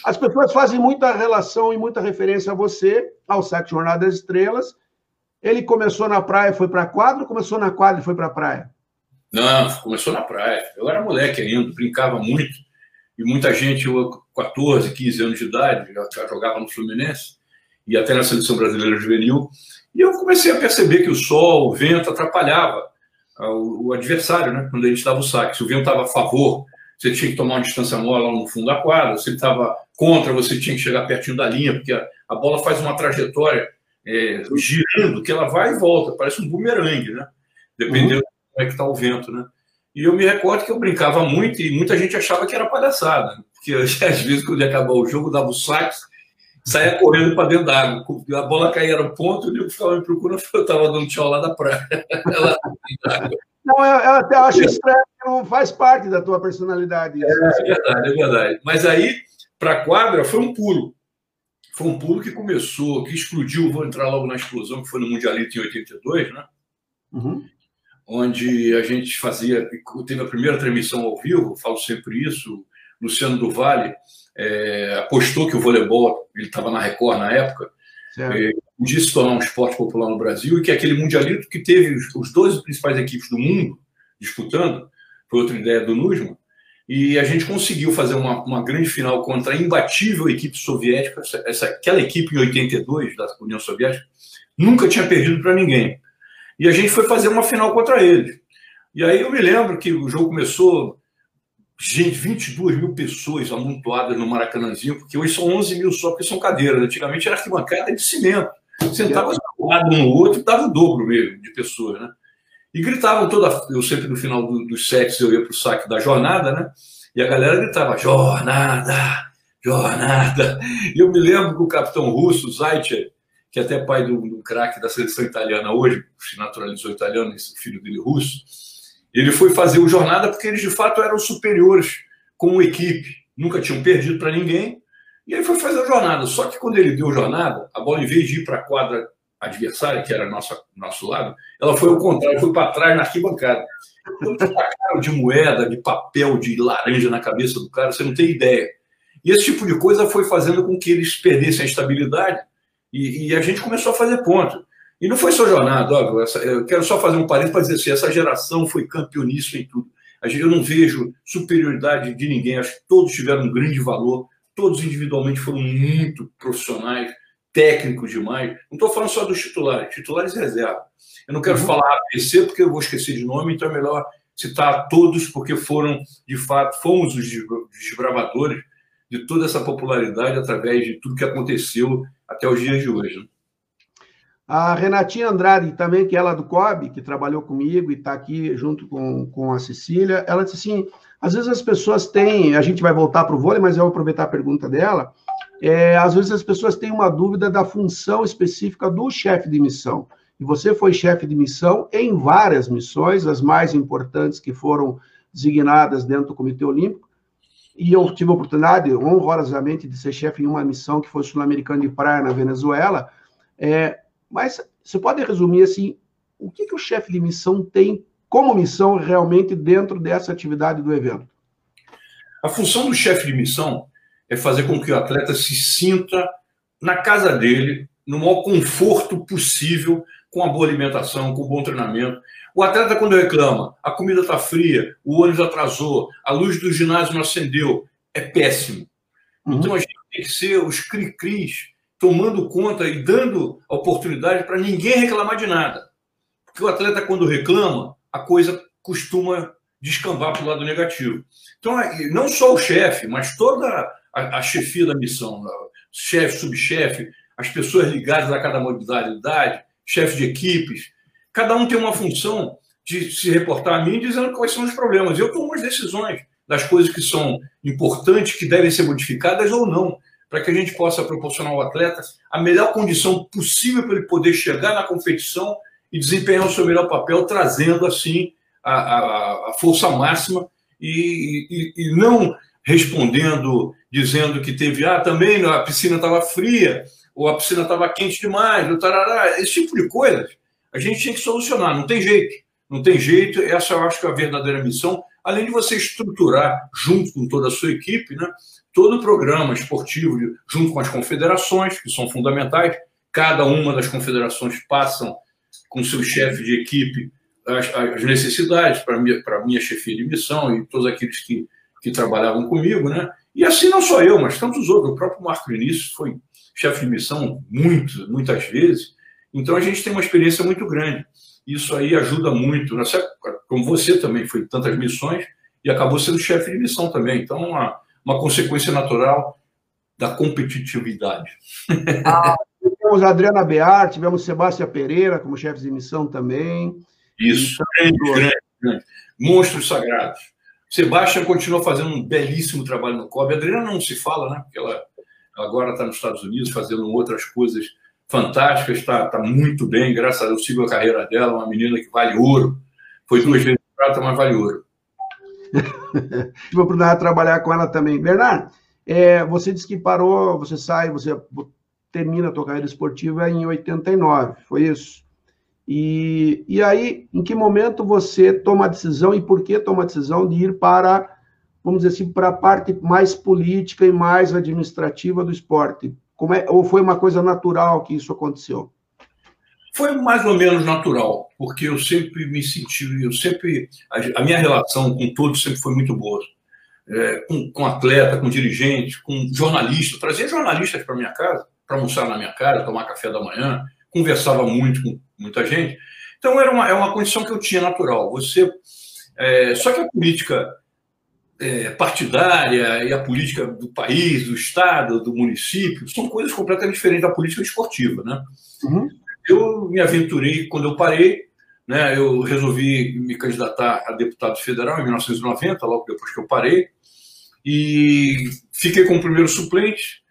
S1: As pessoas fazem muita relação e muita referência a você, ao Sexo Jornada das Estrelas, ele começou na praia, foi para quadro, começou na quadra e foi para praia?
S2: Não, começou na praia. Eu era moleque ainda, brincava muito. E muita gente, eu, 14, 15 anos de idade, já, jogava no Fluminense e até na seleção brasileira juvenil. E eu comecei a perceber que o sol, o vento atrapalhava o, o adversário, né? Quando a gente dava o saque. Se o vento estava a favor, você tinha que tomar uma distância maior lá no fundo da quadra. Se ele estava contra, você tinha que chegar pertinho da linha, porque a bola faz uma trajetória é, girando, que ela vai e volta, parece um bumerangue, né? Dependendo uhum. de como é que está o vento, né? E eu me recordo que eu brincava muito e muita gente achava que era palhaçada, porque às vezes quando ia acabar o jogo, dava o saque, saía correndo para dentro d'água. A bola caía no ponto, e eu ficava me procurando, eu estava dando tchau lá da praia.
S1: não, eu, eu, até acho estranho que não faz parte da tua personalidade.
S2: É, é verdade, é verdade. Mas aí, para a quadra, foi um pulo. Foi um pulo que começou, que explodiu, vou entrar logo na explosão, que foi no Mundialito em 82, né? Uhum. Onde a gente fazia, teve a primeira transmissão ao vivo, falo sempre isso, Luciano do Vale é, apostou que o voleibol, ele estava na Record na época, é, podia se tornar um esporte popular no Brasil e que aquele mundialito que teve os, os 12 principais equipes do mundo disputando, foi outra ideia do Nusman, e a gente conseguiu fazer uma, uma grande final contra a imbatível equipe soviética, essa, essa, aquela equipe em 82 da União Soviética, nunca tinha perdido para ninguém. E a gente foi fazer uma final contra eles. E aí eu me lembro que o jogo começou Gente, 22 mil pessoas amontoadas no Maracanãzinho, porque hoje são 11 mil só, porque são cadeiras. Antigamente era arquibancada de cimento. Sentava um lado um no outro, dava o dobro mesmo de pessoas, né? E gritavam toda. Eu sempre no final do, dos sets eu ia para o saque da jornada, né? E a galera gritava: jornada, jornada. E eu me lembro que o capitão russo, Zaitcher, que é até pai do, craque da seleção italiana hoje, se naturalizou italiano, esse filho dele russo ele foi fazer o jornada porque eles de fato eram superiores como equipe, nunca tinham perdido para ninguém. E ele foi fazer a jornada. Só que quando ele deu a jornada, a bola, em vez de ir para a quadra adversária, que era nosso, nosso lado, ela foi ao contrário, foi para trás na arquibancada. Então, de moeda, de papel, de laranja na cabeça do cara, você não tem ideia. E esse tipo de coisa foi fazendo com que eles perdessem a estabilidade e, e a gente começou a fazer ponto. E não foi só jornada, óbvio, essa, eu quero só fazer um parênteses para dizer assim, essa geração foi campeoníssima em tudo. Eu não vejo superioridade de ninguém, acho que todos tiveram um grande valor, todos individualmente foram muito profissionais, técnicos demais. Não estou falando só dos titulares, titulares reserva. Eu não quero uhum. falar ABC porque eu vou esquecer de nome, então é melhor citar todos, porque foram, de fato, fomos os desbravadores de toda essa popularidade através de tudo que aconteceu até os dias de hoje. Né?
S1: A Renatinha Andrade, também, que é ela do COB, que trabalhou comigo e está aqui junto com, com a Cecília, ela disse assim: às vezes as pessoas têm, a gente vai voltar para o vôlei, mas eu vou aproveitar a pergunta dela. É, às vezes as pessoas têm uma dúvida da função específica do chefe de missão. E você foi chefe de missão em várias missões, as mais importantes que foram designadas dentro do Comitê Olímpico. E eu tive a oportunidade, honrosamente, de ser chefe em uma missão que foi sul-americana de praia na Venezuela. É, mas você pode resumir assim, o que, que o chefe de missão tem como missão realmente dentro dessa atividade do evento?
S2: A função do chefe de missão é fazer com que o atleta se sinta na casa dele, no maior conforto possível, com a boa alimentação, com o bom treinamento. O atleta, quando reclama, a comida está fria, o ônibus atrasou, a luz do ginásio não acendeu, é péssimo. Uhum. Então a gente tem que ser os cri-cris tomando conta e dando oportunidade para ninguém reclamar de nada. Porque o atleta, quando reclama, a coisa costuma descambar para o lado negativo. Então, é, não só o chefe, mas toda a, a chefia da missão, chefe, subchefe, as pessoas ligadas a cada modalidade, chefe de equipes, cada um tem uma função de se reportar a mim dizendo quais são os problemas. Eu tomo as decisões das coisas que são importantes, que devem ser modificadas ou não para que a gente possa proporcionar ao atleta a melhor condição possível para ele poder chegar na competição e desempenhar o seu melhor papel, trazendo assim a, a, a força máxima e, e, e, não respondendo dizendo que teve ah também a piscina estava fria ou a piscina estava quente demais, ou tarará, esse tipo de coisas a gente tem que solucionar, não tem jeito, não tem jeito. Essa eu acho que é a verdadeira missão, além de você estruturar junto com toda a sua equipe, né? todo o programa esportivo, junto com as confederações, que são fundamentais. Cada uma das confederações passam com seu chefe de equipe as, as necessidades para a minha, minha chefia de missão e todos aqueles que, que trabalhavam comigo, né? E assim não só eu, mas tantos outros. O próprio Marco Vinícius foi chefe de missão muito, muitas vezes. Então a gente tem uma experiência muito grande. Isso aí ajuda muito. Né? Como você também foi tantas missões e acabou sendo chefe de missão também. Então, a, uma consequência natural da competitividade.
S1: Ah, tivemos a Adriana Bear, tivemos Sebastião Pereira como chefe de missão também.
S2: Isso, grande, grande, grande. Monstros sagrados. Sebastião continua fazendo um belíssimo trabalho no COB. A Adriana não se fala, né? Porque ela agora está nos Estados Unidos fazendo outras coisas fantásticas, está tá muito bem, graças a Deus, sigo a carreira dela, uma menina que vale ouro. Foi duas vezes prata, mas vale ouro.
S1: Tive a oportunidade de trabalhar com ela também. Bernardo, é, você disse que parou, você sai, você termina a sua carreira esportiva em 89, foi isso? E, e aí, em que momento você toma a decisão e por que toma a decisão de ir para, vamos dizer assim, para a parte mais política e mais administrativa do esporte? Como é, ou foi uma coisa natural que isso aconteceu?
S2: Foi mais ou menos natural, porque eu sempre me senti, eu sempre, a, minha relação com todos sempre foi muito boa. É, com, com atleta, com dirigente, com jornalista. Eu trazia jornalistas para minha casa, para almoçar na minha casa, tomar café da manhã, conversava muito com muita gente. Então era uma, é uma condição que eu tinha natural. Você, é, só que a política é, partidária e a política do país, do estado, do município são coisas completamente diferentes da política esportiva, né? Uhum. Eu me aventurei quando eu parei, né? Eu resolvi me candidatar a deputado federal em 1990, logo depois que eu parei, e fiquei como primeiro suplente,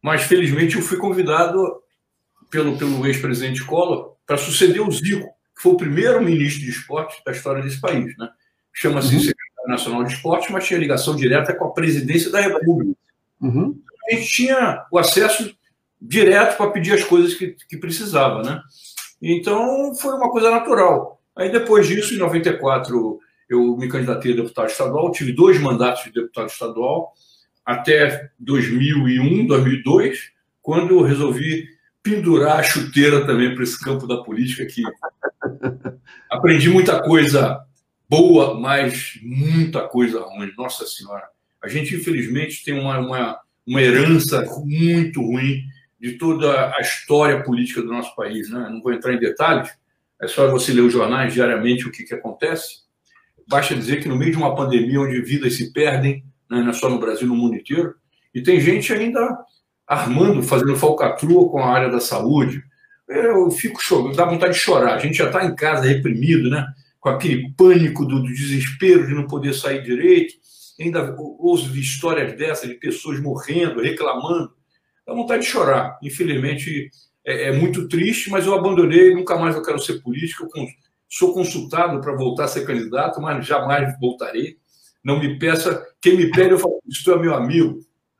S2: mas felizmente eu fui convidado pelo, pelo ex-presidente Collor para suceder o Zico, que foi o primeiro ministro de esporte da história desse país. Né? Chama-se uhum. Secretário Nacional de Esporte, mas tinha ligação direta com a presidência da República. Uhum. A gente tinha o acesso direto para pedir as coisas que, que precisava. Né? Então, foi uma coisa natural. Aí, depois disso, em 94, eu me candidatei a deputado estadual, tive dois mandatos de deputado estadual, até 2001, 2002, quando eu resolvi pendurar a chuteira também para esse campo da política que aprendi muita coisa boa, mas muita coisa ruim. Nossa Senhora, a gente infelizmente tem uma, uma, uma herança muito ruim de toda a história política do nosso país. Né? Não vou entrar em detalhes, é só você ler os jornais diariamente o que, que acontece. Basta dizer que no meio de uma pandemia onde vidas se perdem, né? não é só no Brasil, no mundo inteiro, e tem gente ainda armando, fazendo falcatrua com a área da saúde. Eu fico chorando, dá vontade de chorar. A gente já está em casa reprimido, né? com aquele pânico do, do, desespero de não poder sair direito. Ainda ouço histórias dessas, de pessoas morrendo, reclamando. Dá vontade de chorar. Infelizmente, é, é muito triste, mas eu abandonei. Nunca mais eu quero ser político. Eu sou consultado para voltar a ser candidato, mas jamais voltarei. Não me peça. Quem me pede, eu falo, estou é meu amigo.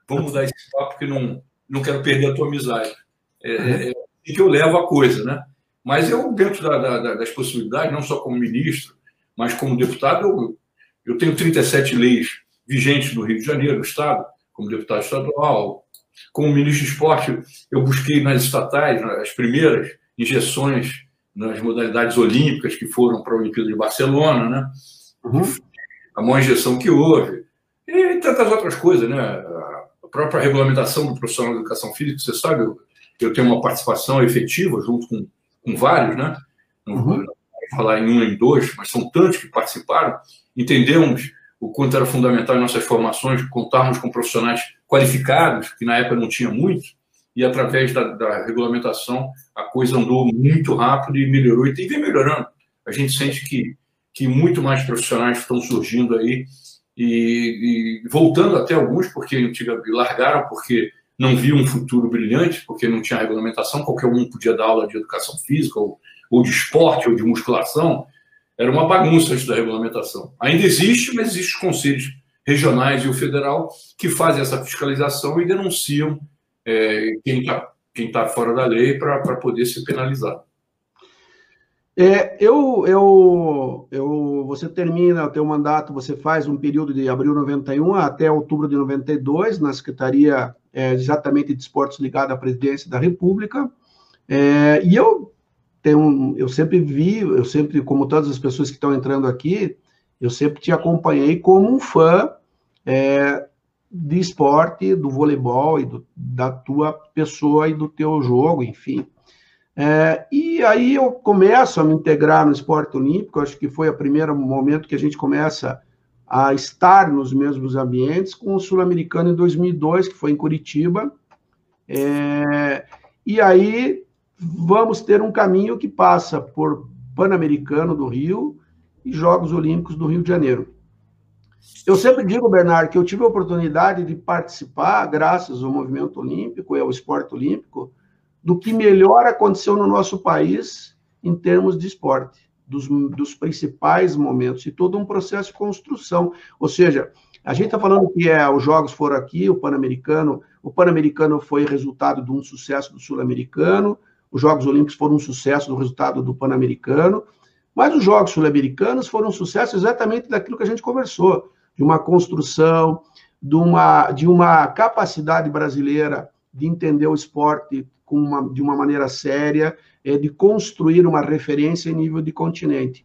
S2: Vamos mudar esse papo que não, não quero perder a tua amizade. É, uhum. é, é que eu levo a coisa, né? Mas eu, dentro da, da, das possibilidades, não só como ministro, mas como deputado, eu, eu tenho 37 leis vigentes no Rio de Janeiro, no Estado, como deputado estadual. Como ministro de esporte, eu busquei nas estatais as primeiras injeções nas modalidades olímpicas que foram para a Olimpíada de Barcelona, né? Uhum. A maior injeção que houve. E tantas outras coisas, né? A própria regulamentação do profissional de educação física, você sabe, eu, eu tenho uma participação efetiva junto com, com vários, né? Não vou uhum. falar em um em dois, mas são tantos que participaram. Entendemos o quanto era fundamental em nossas formações contarmos com profissionais qualificados, que na época não tinha muito, e através da, da regulamentação a coisa andou muito rápido e melhorou, e vem melhorando. A gente sente que, que muito mais profissionais estão surgindo aí e, e voltando até alguns, porque largaram porque não viam um futuro brilhante, porque não tinha regulamentação, qualquer um podia dar aula de educação física, ou, ou de esporte, ou de musculação. Era uma bagunça antes da regulamentação. Ainda existe, mas existem os conselhos regionais e o federal que fazem essa fiscalização e denunciam é, quem está quem tá fora da lei para poder ser penalizado.
S1: É, eu, eu, eu, você termina o teu mandato, você faz um período de abril de 91 até outubro de 92 na Secretaria é, exatamente de Esportes ligada à Presidência da República. É, e eu tenho, eu sempre vi, eu sempre, como todas as pessoas que estão entrando aqui, eu sempre te acompanhei como um fã é, de esporte, do voleibol e do, da tua pessoa e do teu jogo, enfim. É, e aí eu começo a me integrar no esporte olímpico, acho que foi o primeiro momento que a gente começa a estar nos mesmos ambientes com o Sul-Americano em 2002, que foi em Curitiba. É, e aí vamos ter um caminho que passa por Pan-Americano do Rio e Jogos Olímpicos do Rio de Janeiro. Eu sempre digo, Bernardo, que eu tive a oportunidade de participar, graças ao movimento olímpico e ao esporte olímpico, do que melhor aconteceu no nosso país em termos de esporte, dos, dos principais momentos, e todo um processo de construção. Ou seja, a gente está falando que é, os jogos foram aqui, o Pan-Americano, o Pan-Americano foi resultado de um sucesso do Sul-Americano, os Jogos Olímpicos foram um sucesso do resultado do Pan-Americano, mas os Jogos Sul-Americanos foram um sucesso exatamente daquilo que a gente conversou, de uma construção, de uma, de uma capacidade brasileira de entender o esporte com uma, de uma maneira séria, é, de construir uma referência em nível de continente.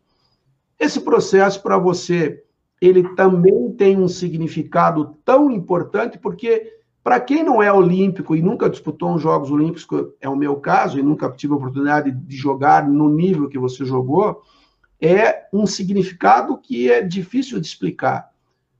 S1: Esse processo, para você, ele também tem um significado tão importante, porque para quem não é olímpico e nunca disputou os Jogos Olímpicos, é o meu caso, e nunca tive a oportunidade de jogar no nível que você jogou, é um significado que é difícil de explicar.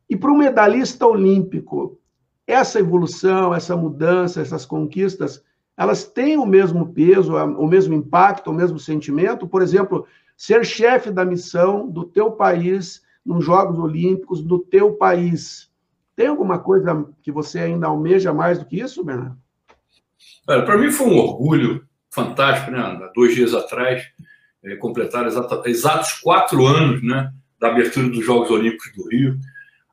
S1: E para o medalhista olímpico, essa evolução, essa mudança, essas conquistas, elas têm o mesmo peso, o mesmo impacto, o mesmo sentimento. Por exemplo, ser chefe da missão do teu país nos Jogos Olímpicos do teu país. Tem alguma coisa que você ainda almeja mais do que isso, Bernardo?
S2: Para mim foi um orgulho fantástico, né? Dois dias atrás, é, completaram exata, exatos quatro anos né, da abertura dos Jogos Olímpicos do Rio.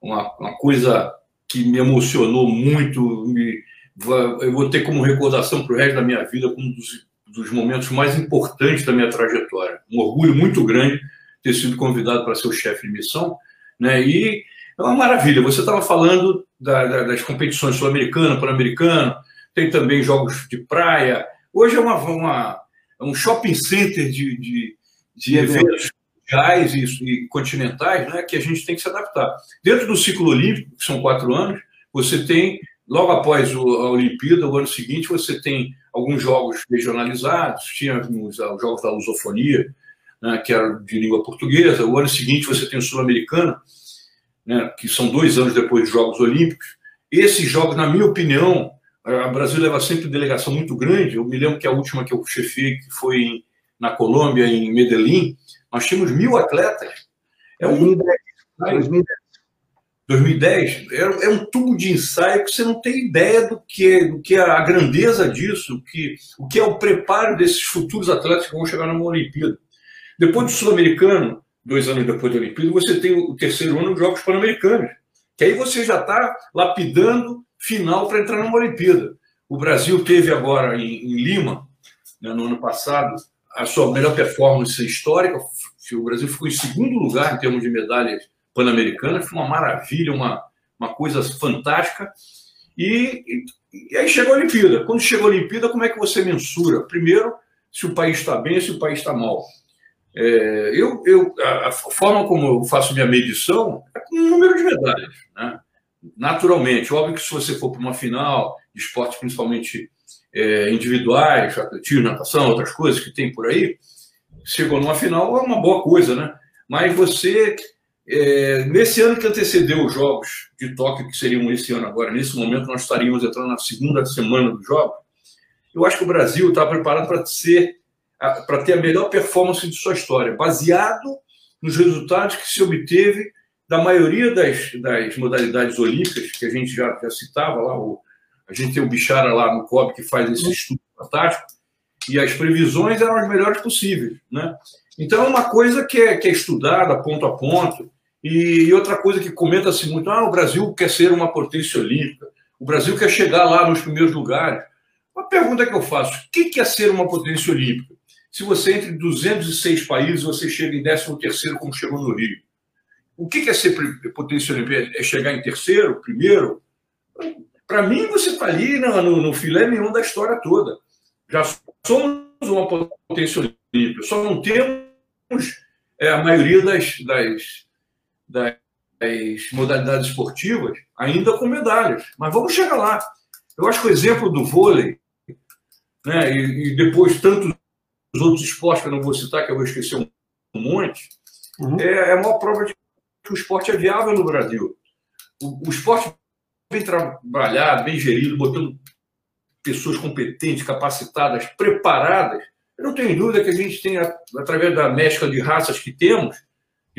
S2: Uma, uma coisa que me emocionou muito. Me, eu vou ter como recordação para o resto da minha vida como um dos, dos momentos mais importantes da minha trajetória. Um orgulho muito grande ter sido convidado para ser o chefe de missão. Né, e é uma maravilha. Você estava falando da, da, das competições sul-americana, pan-americano, tem também jogos de praia. Hoje é uma, uma é um shopping center de, de, de eventos mundiais e, e, continentais né, que a gente tem que se adaptar. Dentro do ciclo olímpico, que são quatro anos, você tem, logo após a Olimpíada, o ano seguinte, você tem alguns jogos regionalizados, tinha os, os jogos da lusofonia, né, que era de língua portuguesa, o ano seguinte você tem o sul-americano, né, que são dois anos depois dos Jogos Olímpicos. Esses jogos, na minha opinião, o Brasil leva sempre delegação muito grande. Eu me lembro que a última que eu chefiei, que foi em, na Colômbia, em Medellín, nós tínhamos mil atletas.
S1: É um 2010. 2010.
S2: 2010 é, é, um tubo de ensaio que você não tem ideia do que, do que é a grandeza disso, o que, o que é o preparo desses futuros atletas que vão chegar numa Olimpíada. Depois do Sul-Americano, dois anos depois da Olimpíada, você tem o terceiro ano dos Jogos Pan-Americanos, que aí você já está lapidando final para entrar numa Olimpíada. O Brasil teve agora em, em Lima, né, no ano passado, a sua melhor performance histórica. O Brasil ficou em segundo lugar em termos de medalhas pan-americanas, foi uma maravilha, uma, uma coisa fantástica. E, e, e aí chegou a Olimpíada. Quando chegou a Olimpíada, como é que você mensura? Primeiro, se o país está bem, se o país está mal. É, eu, eu, a, a, forma como eu faço minha medição é com o número de medalhas. Né? naturalmente. Óbvio que se você for para uma final, de esportes principalmente é, individuais, atletismo, natação, outras coisas que tem por aí, chegou numa final é uma boa coisa, né? Mas você, é, nesse ano que antecedeu os Jogos de Tóquio, que seriam esse ano agora, nesse momento nós estaríamos entrando na segunda semana dos Jogos, eu acho que o Brasil está preparado para ser para ter a melhor performance de sua história, baseado nos resultados que se obteve da maioria das, das modalidades olímpicas, que a gente já, já citava lá, o, a gente tem o Bichara lá no COB que faz esse estudo fantástico, e as previsões eram as melhores possíveis. Né? Então, é uma coisa que é, que é estudada ponto a ponto, e, outra coisa que comenta-se muito: ah, o Brasil quer ser uma potência olímpica, o Brasil quer chegar lá nos primeiros lugares. Uma pergunta que eu faço: o que é ser uma potência olímpica? Se você entre 206 países, você chega em 13, como chegou no Rio. O que é ser potência olímpica? É chegar em terceiro, primeiro? Para mim, você está ali no, no, no, filé nenhum da história toda. Já somos uma potência olímpica, só não temos é, a maioria das, das, das modalidades esportivas ainda com medalhas. Mas vamos chegar lá. Eu acho que o exemplo do vôlei, né, e, e depois tantos outros esportes que eu não vou citar, que eu vou esquecer um monte, uhum. é, é a maior prova de que o esporte é viável no Brasil. O, o esporte bem trabalhado, bem gerido, botando pessoas competentes, capacitadas, preparadas. Eu não tenho dúvida que a gente tem, através da mescla de raças que temos,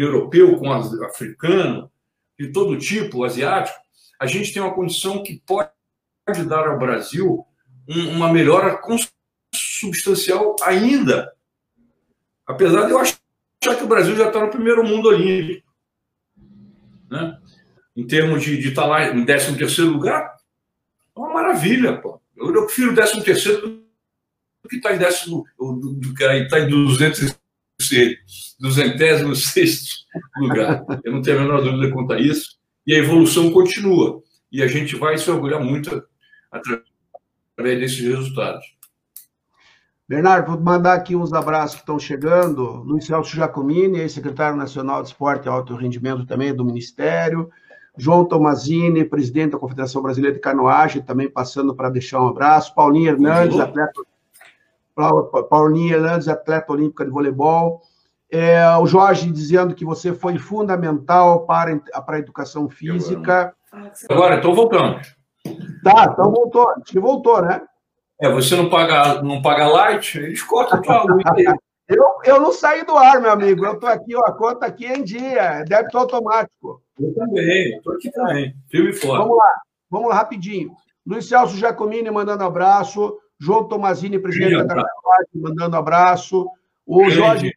S2: europeu com africano, de todo tipo, asiático, a gente tem uma condição que pode dar ao Brasil uma melhora substancial ainda. Apesar de eu achar que o Brasil já está no primeiro mundo olímpico. Né? Em termos de, de estar tá lá em 13 terceiro lugar, é uma maravilha. Pô. Eu, prefiro o 13 terceiro do que estar tá em décimo, do, está em 206, 206 lugar. Eu não tenho a menor dúvida quanto a isso. E a evolução continua. E a gente vai se orgulhar muito através desses resultados.
S1: Bernardo, vou mandar aqui uns abraços que estão chegando. Luiz Celso Giacomini, ex-secretário nacional de Esporte e Alto Rendimento também do Ministério. João Tomazini, presidente da Confederação Brasileira de Canoagem, também passando para deixar um abraço. Paulinho Hernandes, atleta, Paulinho Hernandes, atleta olímpica de voleibol. É, o Jorge dizendo que você foi fundamental para, para a educação física.
S2: Agora, estou voltando.
S1: Tá, então voltou. Acho que voltou, né?
S2: É, você não paga, não paga light, eles cortam tua luz.
S1: eu, eu não saí do ar, meu amigo. Eu estou aqui, ó, a conta aqui é em dia, é débito automático.
S2: Eu também, estou aqui também. Filme fora.
S1: Vamos lá, vamos lá, rapidinho. Luiz Celso Giacomini mandando abraço. João Tomazini, presidente da mandando abraço. O Jorge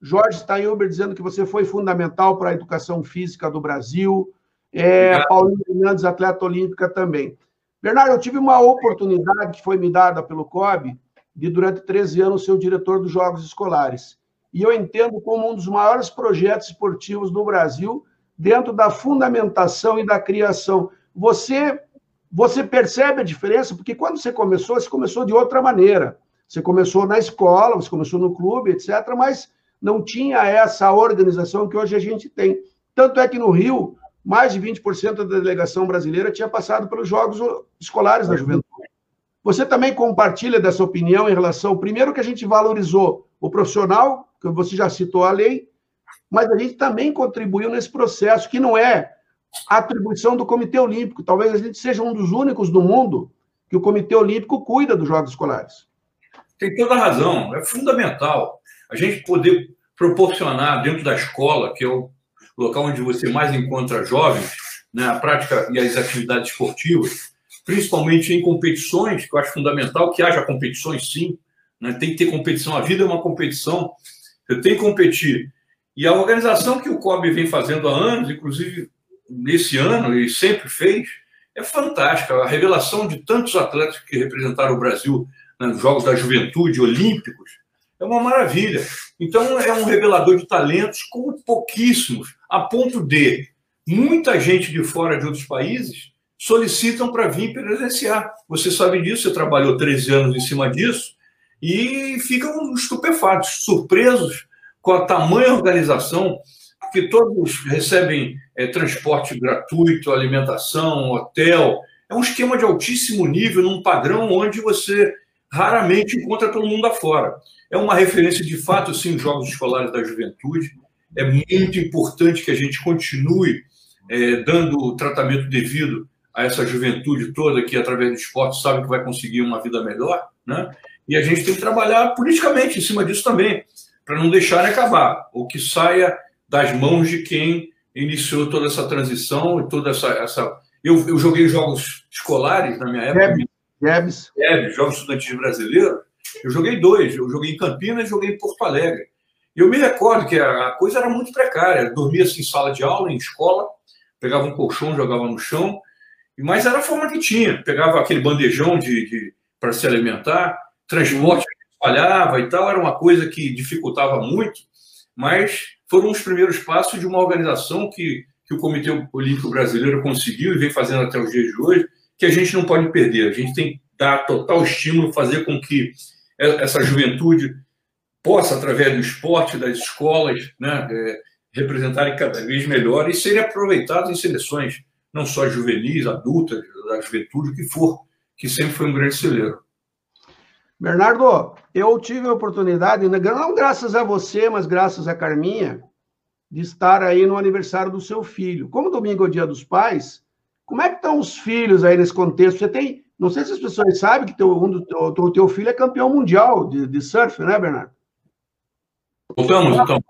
S1: Jorge Steinhuber dizendo que você foi fundamental para a educação física do Brasil. É, Paulinho Fernandes, atleta olímpica também. Bernardo, eu tive uma oportunidade que foi me dada pelo COB de, durante 13 anos, ser o diretor dos Jogos Escolares. E eu entendo como um dos maiores projetos esportivos do Brasil, dentro da fundamentação e da criação. Você, você percebe a diferença? Porque quando você começou, você começou de outra maneira. Você começou na escola, você começou no clube, etc., mas não tinha essa organização que hoje a gente tem. Tanto é que no Rio, mais de 20% da delegação brasileira tinha passado pelos Jogos Escolares da Juventude. Você também compartilha dessa opinião em relação, primeiro, que a gente valorizou o profissional, que você já citou a lei, mas a gente também contribuiu nesse processo, que não é atribuição do Comitê Olímpico. Talvez a gente seja um dos únicos do mundo que o Comitê Olímpico cuida dos Jogos Escolares.
S2: Tem toda a razão, é fundamental a gente poder proporcionar dentro da escola, que é o local onde você mais encontra jovens, né, a prática e as atividades esportivas, principalmente em competições, que eu acho fundamental que haja competições, sim, né, tem que ter competição, a vida é uma competição, eu tenho que competir. E a organização que o COB vem fazendo há anos, inclusive nesse ano, e sempre fez, é fantástica. A revelação de tantos atletas que representaram o Brasil nos Jogos da Juventude Olímpicos, é uma maravilha. Então, é um revelador de talentos como pouquíssimos, a ponto de muita gente de fora de outros países solicitam para vir presenciar. Você sabe disso, você trabalhou 13 anos em cima disso e ficam estupefatos, surpresos com a tamanha organização, porque todos recebem é, transporte gratuito, alimentação, hotel. É um esquema de altíssimo nível, num padrão onde você raramente encontra todo mundo afora. É uma referência de fato, sim, os Jogos Escolares da Juventude. É muito importante que a gente continue é, dando o tratamento devido a essa juventude toda que, através do esporte, sabe que vai conseguir uma vida melhor. Né? E a gente tem que trabalhar politicamente em cima disso também, para não deixar acabar, ou que saia das mãos de quem iniciou toda essa transição e toda essa. essa... Eu, eu joguei jogos escolares na minha época.
S1: Gebs.
S2: Gebs, Jogos Estudantis Brasileiros. Eu joguei dois. Eu joguei em Campinas e joguei em Porto Alegre. E eu me recordo que a coisa era muito precária. Eu dormia assim, em sala de aula, em escola, pegava um colchão, jogava no chão. Mas era a forma que tinha. Pegava aquele bandejão de, de para se alimentar, transporte espalhava e tal. Era uma coisa que dificultava muito. Mas foram os primeiros passos de uma organização que, que o Comitê Olímpico Brasileiro conseguiu e vem fazendo até os dias de hoje, que a gente não pode perder. A gente tem que dar total estímulo, fazer com que essa juventude possa, através do esporte, das escolas, né, é, representarem cada vez melhor e serem aproveitados em seleções, não só juvenis, adultas, da juventude, o que for, que sempre foi um grande celeiro.
S1: Bernardo, eu tive a oportunidade, né, não graças a você, mas graças a Carminha, de estar aí no aniversário do seu filho. Como domingo é o dia dos pais, Como é que estão os filhos aí nesse contexto? Você tem, não sei se as pessoas sabem que teu, um do, teu, teu filho é campeão mundial de, de surf, né, Bernardo?
S2: Voltamos, então.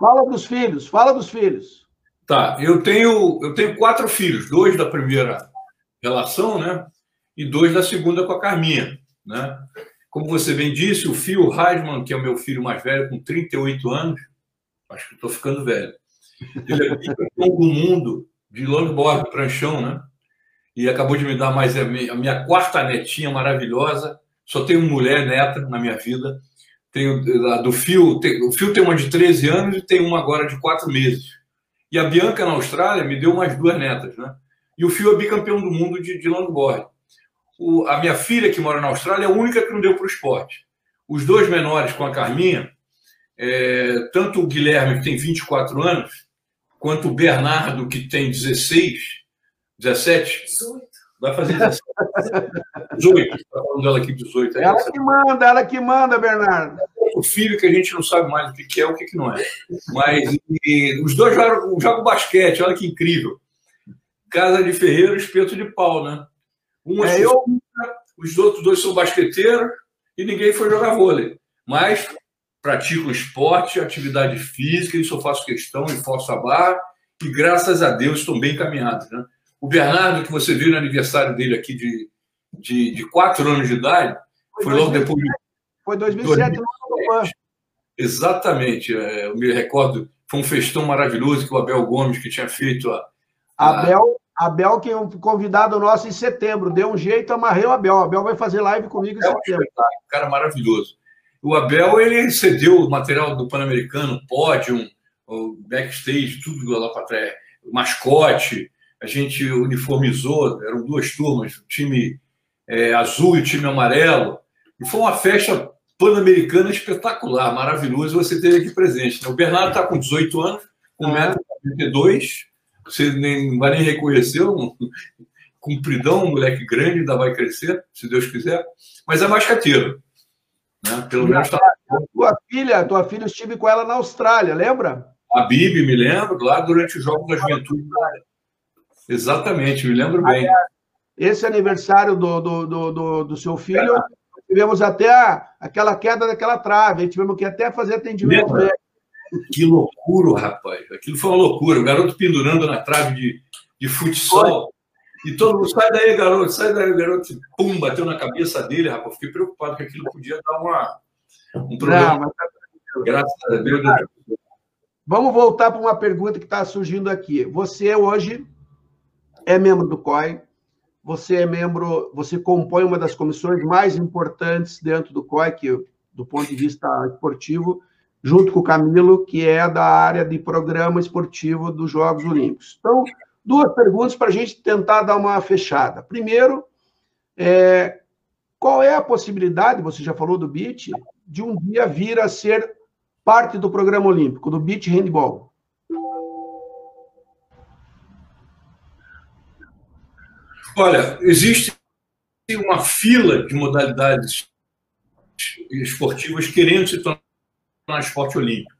S1: Fala dos filhos, fala dos filhos.
S2: Tá, eu tenho, eu tenho quatro filhos, dois da primeira relação, né? E dois da segunda com a Carminha, né? Como você bem disse, o Phil Heisman, que é o meu filho mais velho, com 38 anos, acho que estou ficando velho, ele é campeão do mundo de longboard, pranchão, né? E acabou de me dar mais a minha, quarta netinha maravilhosa. Só tenho mulher neta na minha vida. Tenho a do Fio, tem, o Fio tem uma de 13 anos e tem uma agora de 4 meses. E a Bianca na Austrália me deu mais duas netas, né? E o Fio é bicampeão do mundo de, de longboard. O, a minha filha, que mora na Austrália, é a única que não deu para o esporte. Os dois menores com a Carminha, é, tanto o Guilherme, que tem 24 anos, quanto o Bernardo, que tem 16, 17. 18. Vai fazer 17. 18. Está falando dela aqui, 18.
S1: É ela que manda, ela que manda, Bernardo.
S2: O filho que a gente não sabe mais o que é, o que não é. Mas e, os dois jogam, jogam basquete, olha que incrível. Casa de ferreiro, espeto de pau, né? Um é, é eu... os outros dois são basqueteiros e ninguém foi jogar vôlei. Mas pratico esporte, atividade física, isso eu faço questão e forço a barra, e graças a Deus estão bem caminhados. Né? O Bernardo, que você viu no aniversário dele aqui de, de, de quatro anos de idade, foi, foi logo depois.
S1: Foi 2007, 2007.
S2: Exatamente, é, eu me recordo, foi um festão maravilhoso que o Abel Gomes, que tinha feito a.
S1: a... Abel, Abel, que é um convidado nosso em setembro, deu um jeito, amarrei o Abel. O Abel vai fazer live comigo em é setembro. Um
S2: cara maravilhoso. O Abel ele cedeu o material do Pan-Americano, pódio, o backstage, tudo lá para trás, mascote. A gente uniformizou, eram duas turmas, o time é, azul e o time amarelo. E foi uma festa pan-americana espetacular, maravilhoso. Você teve aqui presente. Né? O Bernardo está com 18 anos, com 1,92m. Você nem vai nem reconhecer, um compridão, um moleque grande, ainda vai crescer, se Deus quiser. Mas é basqueteiro. Né? Pelo menos tá...
S1: tua filha, tua filha, estive com ela na Austrália, lembra?
S2: A Bibi, me lembro, lá durante os Jogos da Juventude. Exatamente, me lembro bem.
S1: Esse aniversário do, do, do, do, do seu filho, é. tivemos até a, aquela queda daquela trave, tivemos que até fazer atendimento
S2: dele. Que loucura, rapaz. Aquilo foi uma loucura. O garoto pendurando na trave de, de futsal. E todo mundo, sai daí, garoto, sai daí, garoto. Pum, bateu na cabeça dele, rapaz. Fiquei preocupado que aquilo podia dar uma, um problema. Não, mas... Tá Graças a Deus.
S1: Vamos voltar para uma pergunta que está surgindo aqui. Você hoje é membro do COI, você é membro, você compõe uma das comissões mais importantes dentro do COI, que do ponto de vista esportivo, junto com o Camilo, que é da área de programa esportivo dos Jogos Olímpicos. Então, duas perguntas para a gente tentar dar uma fechada. Primeiro, é, qual é a possibilidade, você já falou do beach, de um dia vir a ser parte do programa olímpico, do beach handball?
S2: Olha, existe uma fila de modalidades esportivas querendo se tornar esporte olímpico.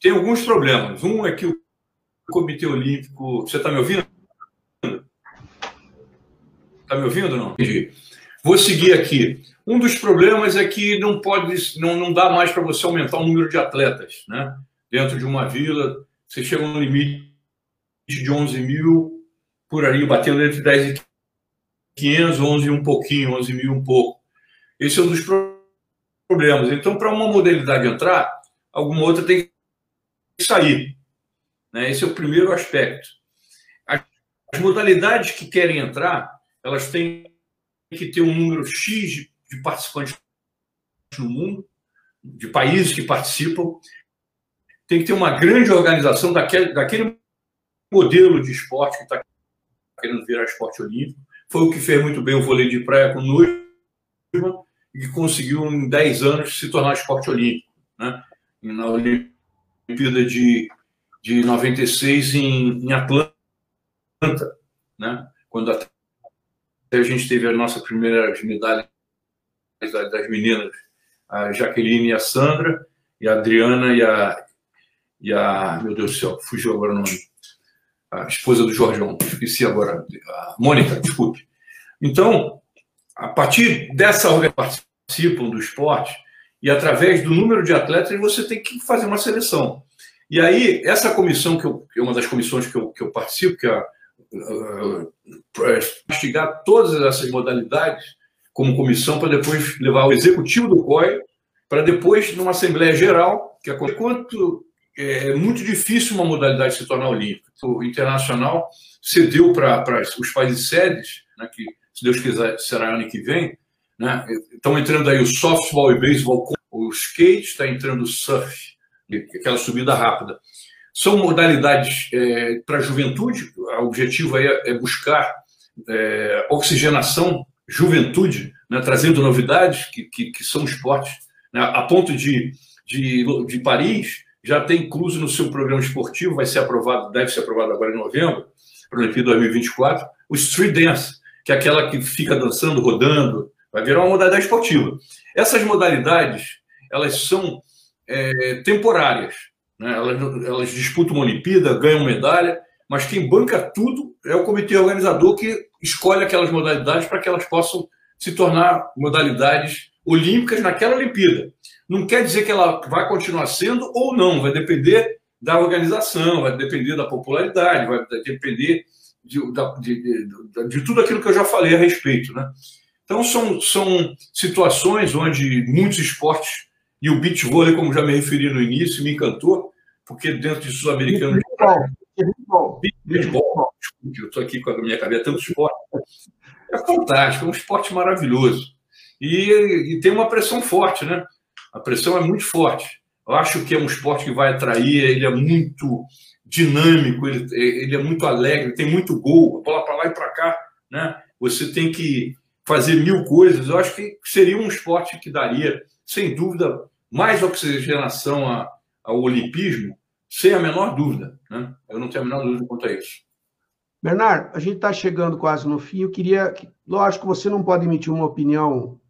S2: Tem alguns problemas. Um é que o Comitê Olímpico. Você está me ouvindo? Está me ouvindo ou não? Entendi. Vou seguir aqui. Um dos problemas é que não pode, não, não dá mais para você aumentar o número de atletas, né? Dentro de uma vila, você chega a um limite de 11 mil, por aí, batendo entre 10 e 500, 11 e um pouquinho, 11 mil um pouco. Esse é um dos problemas. Então, para uma modalidade entrar, alguma outra tem que sair. Né? Esse é o primeiro aspecto. As modalidades que querem entrar, elas têm que ter um número X de participantes no mundo, de países que participam, tem que ter uma grande organização daquele, daquele modelo de esporte que está querendo virar esporte olímpico. Foi o que fez muito bem o vôlei de praia com o e conseguiu em 10 anos se tornar esporte olímpico. Né? Na Olimpíada de de 96 em, em Atlanta, né? quando a, a gente teve a nossa primeira medalha das meninas, a Jaqueline e a Sandra, e a Adriana e a, e a meu Deus do céu, fugiu agora o nome. a esposa do Jorgeão, esqueci agora, a Mônica, desculpe. Então, a partir dessa organização participam do esporte e através do número de atletas você tem que fazer uma seleção. E aí, essa comissão, que, é uma das comissões que eu, que eu participo, que é investigar todas essas modalidades como comissão para depois levar ao executivo do COI para depois, numa Assembleia Geral, que é quanto é muito difícil uma modalidade se tornar olímpica. O internacional cedeu para os países sedes, né, que, se Deus quiser, será ano que vem, né, estão entrando aí o softball e beisebol, o skate, está entrando o surf, aquela subida rápida. São modalidades é, para a juventude, o objetivo aí é, é buscar é, oxigenação, juventude, né, trazendo novidades que, que, que são esportes né? a ponto de, de, de Paris já tem incluso no seu programa esportivo, vai ser aprovado, deve ser aprovado agora em novembro, para o Olimpíada 2024, o street dance, que é aquela que fica dançando, rodando, vai virar uma modalidade esportiva. Essas modalidades, elas são é, temporárias, né? elas, elas disputam uma Olimpíada, ganham medalha, mas quem banca tudo é o comitê organizador que escolhe aquelas modalidades para que elas possam se tornar modalidades olímpicas naquela Olimpíada. Não quer dizer que ela vai continuar sendo ou não, vai depender da organização, vai depender da popularidade, vai depender de, de, de, de tudo aquilo que eu já falei a respeito. Né? Então, são, são situações onde muitos esportes, e o beach vôlei, como já me referi no início, me encantou, porque dentro de sul-americano. Desculpe, eu estou aqui com a minha cabeça, tanto esporte. É fantástico, é um esporte maravilhoso. E, e tem uma pressão forte, né? A pressão é muito forte. Eu acho que é um esporte que vai atrair, ele é muito dinâmico, ele, ele é muito alegre, tem muito gol, a bola para lá e para cá, né? Você tem que fazer mil coisas. Eu acho que seria um esporte que daria, sem dúvida, mais oxigenação ao olimpismo, sem a menor dúvida. Né? Eu não tenho a menor dúvida quanto a isso.
S1: Bernardo, a gente está chegando quase no fim. Eu queria. Lógico, você não pode emitir uma opinião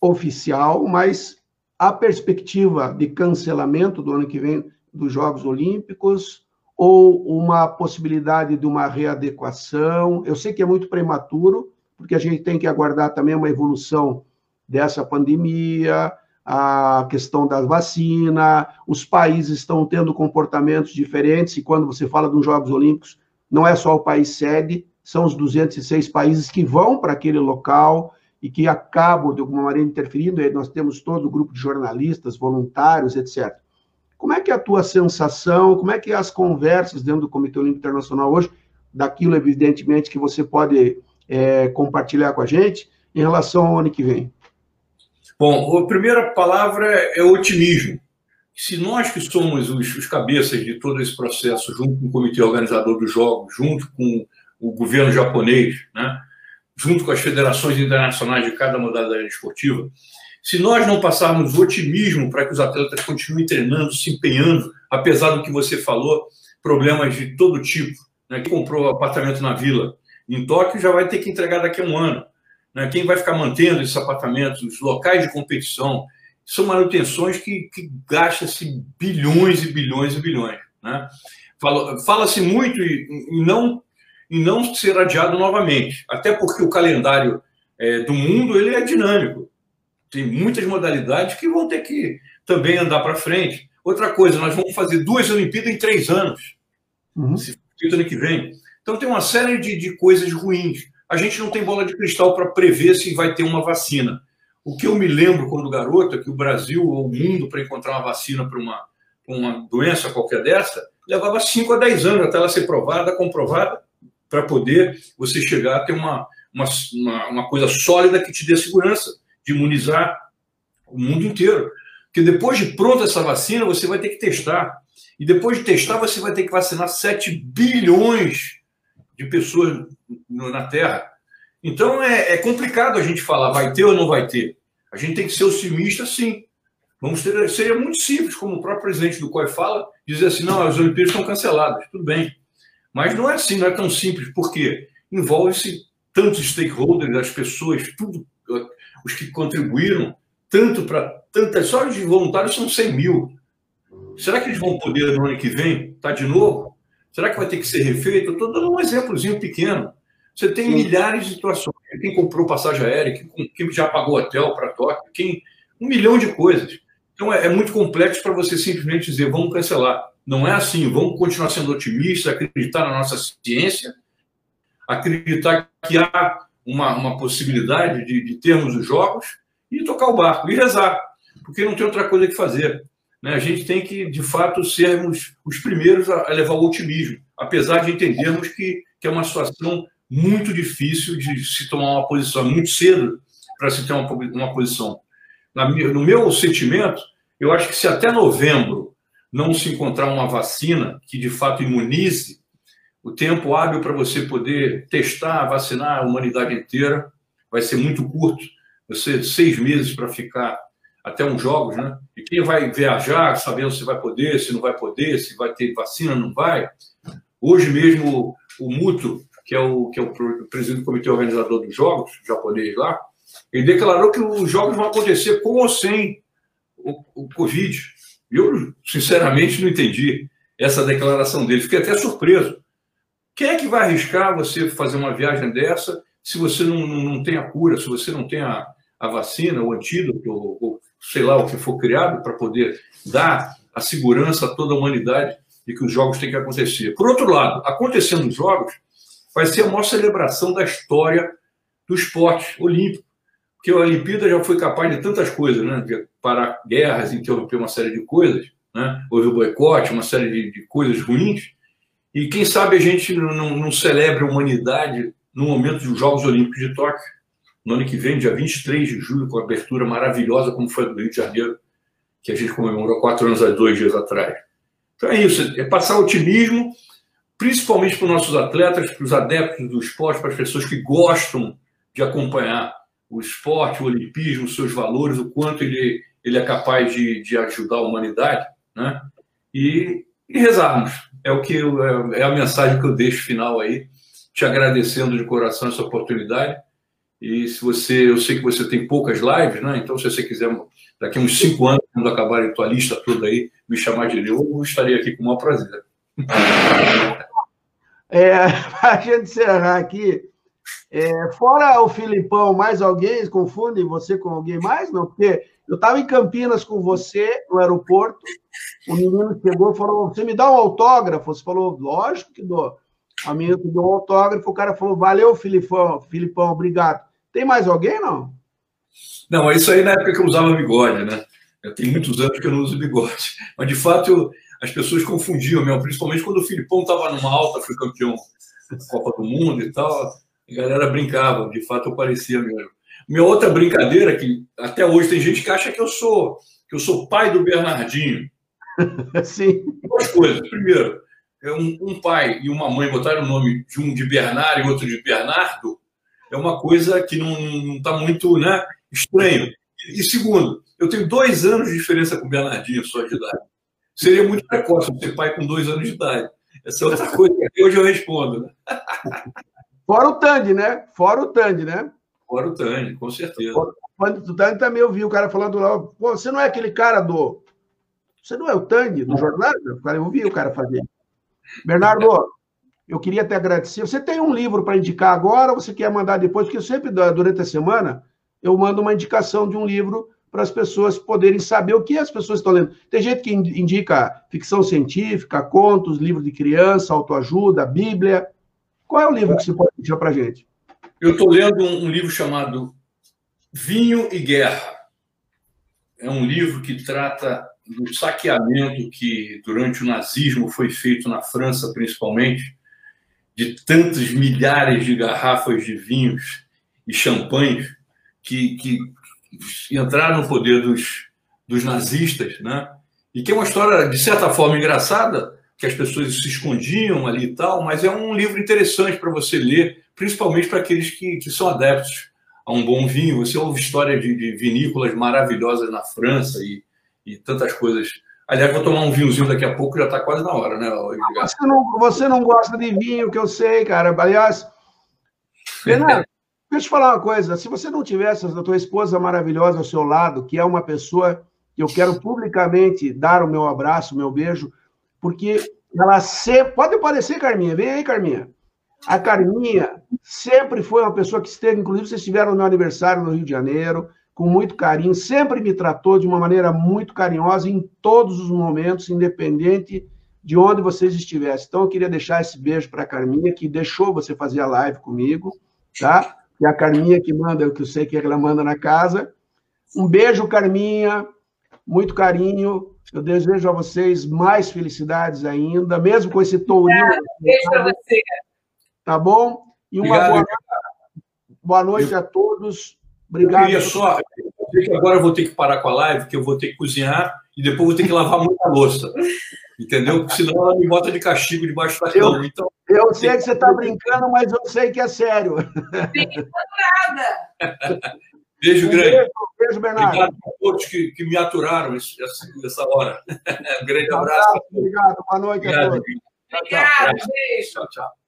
S1: oficial, mas a perspectiva de cancelamento do ano que vem dos Jogos Olímpicos ou uma possibilidade de uma readequação. Eu sei que é muito prematuro, porque a gente tem que aguardar também uma evolução dessa pandemia, a questão da vacina, os países estão tendo comportamentos diferentes, e quando você fala dos Jogos Olímpicos, não é só o país sede, são os 206 países que vão para aquele local, e que acabam, de alguma maneira, interferindo. Nós temos todo o grupo de jornalistas, voluntários, etc. Como é que é a tua sensação, como é que é as conversas dentro do Comitê Olímpico Internacional hoje, daquilo, evidentemente, que você pode é, compartilhar com a gente, em relação ao ano que vem?
S2: Bom, a primeira palavra é otimismo. Se nós que somos os, os cabeças de todo esse processo, junto com o comitê organizador dos Jogos, junto com o governo japonês, né, junto com as federações internacionais de cada modalidade esportiva, se nós não passarmos otimismo para que os atletas continuem treinando, se empenhando, apesar do que você falou, problemas de todo tipo. Né? Quem comprou apartamento na vila em Tóquio já vai ter que entregar daqui a um ano. Né? Quem vai ficar mantendo esses apartamentos, os locais de competição, são manutenções que, que gasta-se bilhões e bilhões e bilhões. Né? Fala-se muito em não e não ser adiado novamente. Até porque o calendário é, do mundo ele é dinâmico. Tem muitas modalidades que vão ter que também andar para frente. Outra coisa, nós vamos fazer duas Olimpíadas em três anos, uhum. se ano que vem. Então tem uma série de, de coisas ruins. A gente não tem bola de cristal para prever se vai ter uma vacina. O que eu me lembro quando garoto é que o Brasil ou o mundo para encontrar uma vacina para uma, uma doença qualquer dessa levava 5 a 10 anos até ela ser provada, comprovada para poder você chegar a ter uma, uma, uma, coisa sólida que te dê segurança de imunizar o mundo inteiro. Porque depois de pronta essa vacina, você vai ter que testar. E depois de testar, você vai ter que vacinar 7 bilhões de pessoas na Terra. Então é, é complicado a gente falar vai ter ou não vai ter. A gente tem que ser otimista, sim. Vamos ter, seria muito simples, como o próprio presidente do COI fala, dizer assim: não, as Olimpíadas estão canceladas. Tudo bem. Mas não é assim, não é tão simples, porque envolve-se tantos stakeholders, as pessoas, tudo, os que contribuíram, tanto para tantas, só os voluntários são 100 mil. Será que eles vão poder no ano que vem? Tá de novo? Será que vai ter que ser refeito? Eu estou dando um exemplozinho pequeno. Você tem Sim. milhares de situações. Quem comprou passagem aérea, quem, quem já pagou hotel para Tóquio, quem um milhão de coisas. Então é, é muito complexo para você simplesmente dizer vamos cancelar. Não é assim. Vamos continuar sendo otimistas, acreditar na nossa ciência, acreditar que há uma, uma possibilidade de, de termos os jogos e tocar o barco e rezar, porque não tem outra coisa que fazer. Né? A gente tem que, de fato, sermos os primeiros a, a levar o otimismo, apesar de entendermos que, que é uma situação muito difícil de se tomar uma posição muito cedo para se ter uma, uma posição. Na, no meu sentimento, eu acho que se até novembro não se encontrar uma vacina que de fato imunize, o tempo hábil para você poder testar, vacinar a humanidade inteira vai ser muito curto. Você seis meses para ficar até uns jogos, né? E quem vai viajar sabendo se vai poder, se não vai poder, se vai ter vacina, não vai. Hoje mesmo o Muto que é o, que é o presidente do comitê organizador dos jogos, japonês lá, ele declarou que os jogos vão acontecer com ou sem o, o Covid. Eu, sinceramente, não entendi essa declaração dele. Fiquei até surpreso. Quem é que vai arriscar você fazer uma viagem dessa se você não, não, não tem a cura, se você não tem a, a vacina, o antídoto, ou, ou sei lá o que for criado para poder dar a segurança a toda a humanidade de que os jogos têm que acontecer. Por outro lado, acontecendo os jogos, vai ser a maior celebração da história do esporte olímpico. Porque a Olimpíada já foi capaz de tantas coisas, né? De parar guerras, interromper uma série de coisas, né? Houve o boicote, uma série de, de coisas ruins. E quem sabe a gente não, não, não celebre a humanidade no momento dos Jogos Olímpicos de Tóquio, no ano que vem, dia 23 de julho, com a abertura maravilhosa, como foi do Rio de Janeiro, que a gente comemorou quatro anos, dois dias atrás. Então é isso, é passar otimismo principalmente para os nossos atletas, para os adeptos do esporte, para as pessoas que gostam de acompanhar o esporte, o olimpismo, os seus valores, o quanto ele, ele é capaz de, de ajudar a humanidade, né? E, e rezarmos. É o que é, é a mensagem que eu deixo final aí, te agradecendo de coração essa oportunidade. E se você, eu sei que você tem poucas lives, né? Então, se você quiser, daqui uns cinco anos, quando acabar a tua lista toda aí, me chamar de Leo, eu estarei aqui com o maior prazer.
S1: É, para a gente encerrar aqui, é, fora o Filipão, mais alguém confunde você com alguém mais? Não, porque eu estava em Campinas com você no aeroporto, o menino chegou e falou: Você me dá um autógrafo? Você falou: Lógico que dou. A menina me deu um autógrafo, o cara falou: Valeu, Filipão, Filipão, obrigado. Tem mais alguém, não?
S2: Não, isso aí na época que eu usava bigode, né? Eu tenho muitos anos que eu não uso bigode. Mas, de fato, eu, as pessoas confundiam principalmente quando o Filipão estava numa alta, foi campeão da Copa do Mundo e tal, a galera brincava, de fato eu parecia mesmo. Minha outra brincadeira, que até hoje tem gente que acha que eu sou que eu sou pai do Bernardinho.
S1: Sim.
S2: Duas coisas. Primeiro, é um, um, pai e uma mãe botaram o nome de um de Bernardo e outro de Bernardo, é uma coisa que não está muito né, estranho. E segundo, eu tenho dois anos de diferença com o Bernardinho, só de idade. Seria muito precoce ser pai com dois anos de idade. Essa é outra coisa que hoje eu respondo. Né?
S1: Fora o Tandy, né? Fora o Tandy, né?
S2: Fora o Tandy, com certeza.
S1: O Tandy também ouviu o cara falando lá, pô, você não é aquele cara do. Você não é o Tandy do jornal? Eu ouvi o cara fazer. Bernardo, eu queria te agradecer. Você tem um livro para indicar agora ou você quer mandar depois? Porque eu sempre, durante a semana, eu mando uma indicação de um livro para as pessoas poderem saber o que as pessoas estão lendo. Tem gente que indica ficção científica, contos, livros de criança, autoajuda, Bíblia. Qual é o livro que você pode indicar para a gente?
S2: Eu estou lendo um, livro chamado Vinho e Guerra. É um livro que trata do saqueamento que durante o nazismo foi feito na França, principalmente, de tantos milhares de garrafas de vinhos e champanhes que, que entrar no poder dos, dos nazistas, né? E que é uma história, de certa forma, engraçada, que as pessoas se escondiam ali e tal, mas é um livro interessante para você ler, principalmente para aqueles que, que são adeptos a um bom vinho. Você ouve história de, de vinícolas maravilhosas na França e, e tantas coisas. Aliás, vou tomar um vinhozinho daqui a pouco, já está quase na hora, né,
S1: Você não, você não gosta de vinho, que eu sei, cara. Aliás, Renato, Deixa eu te falar uma coisa: se você não tivesse a tua esposa maravilhosa ao seu lado, que é uma pessoa que eu quero publicamente dar o meu abraço, o meu beijo, porque ela sempre. Pode aparecer, Carminha. Vem aí, Carminha. A Carminha sempre foi uma pessoa que esteve, inclusive, vocês estiveram no meu aniversário no Rio de Janeiro, com muito carinho, sempre me tratou de uma maneira muito carinhosa em todos os momentos, independente de onde vocês estivessem. Então, eu queria deixar esse beijo para a Carminha, que deixou você fazer a live comigo, tá? E a Carminha que manda, que eu sei que ela manda na casa. Um beijo, Carminha, muito carinho. Eu desejo a vocês mais felicidades ainda, mesmo com esse tourinho. Beijo para você. Tá bom? E uma boa, boa noite a todos. Obrigado. Eu
S2: queria só, que agora eu vou ter que parar com a live, que eu vou ter que cozinhar e depois vou ter que lavar muita louça. Entendeu? Porque senão ela me bota de castigo debaixo da cama. Então,
S1: eu sei que você está brincando, mas eu sei que é sério.
S2: nada. Beijo um grande. Beijo, beijo, Bernardo. Obrigado a todos que, que me aturaram essa, essa hora. Um grande abraço.
S1: Obrigado, boa noite obrigado. a todos.
S2: Obrigado, beijo. Tchau, tchau.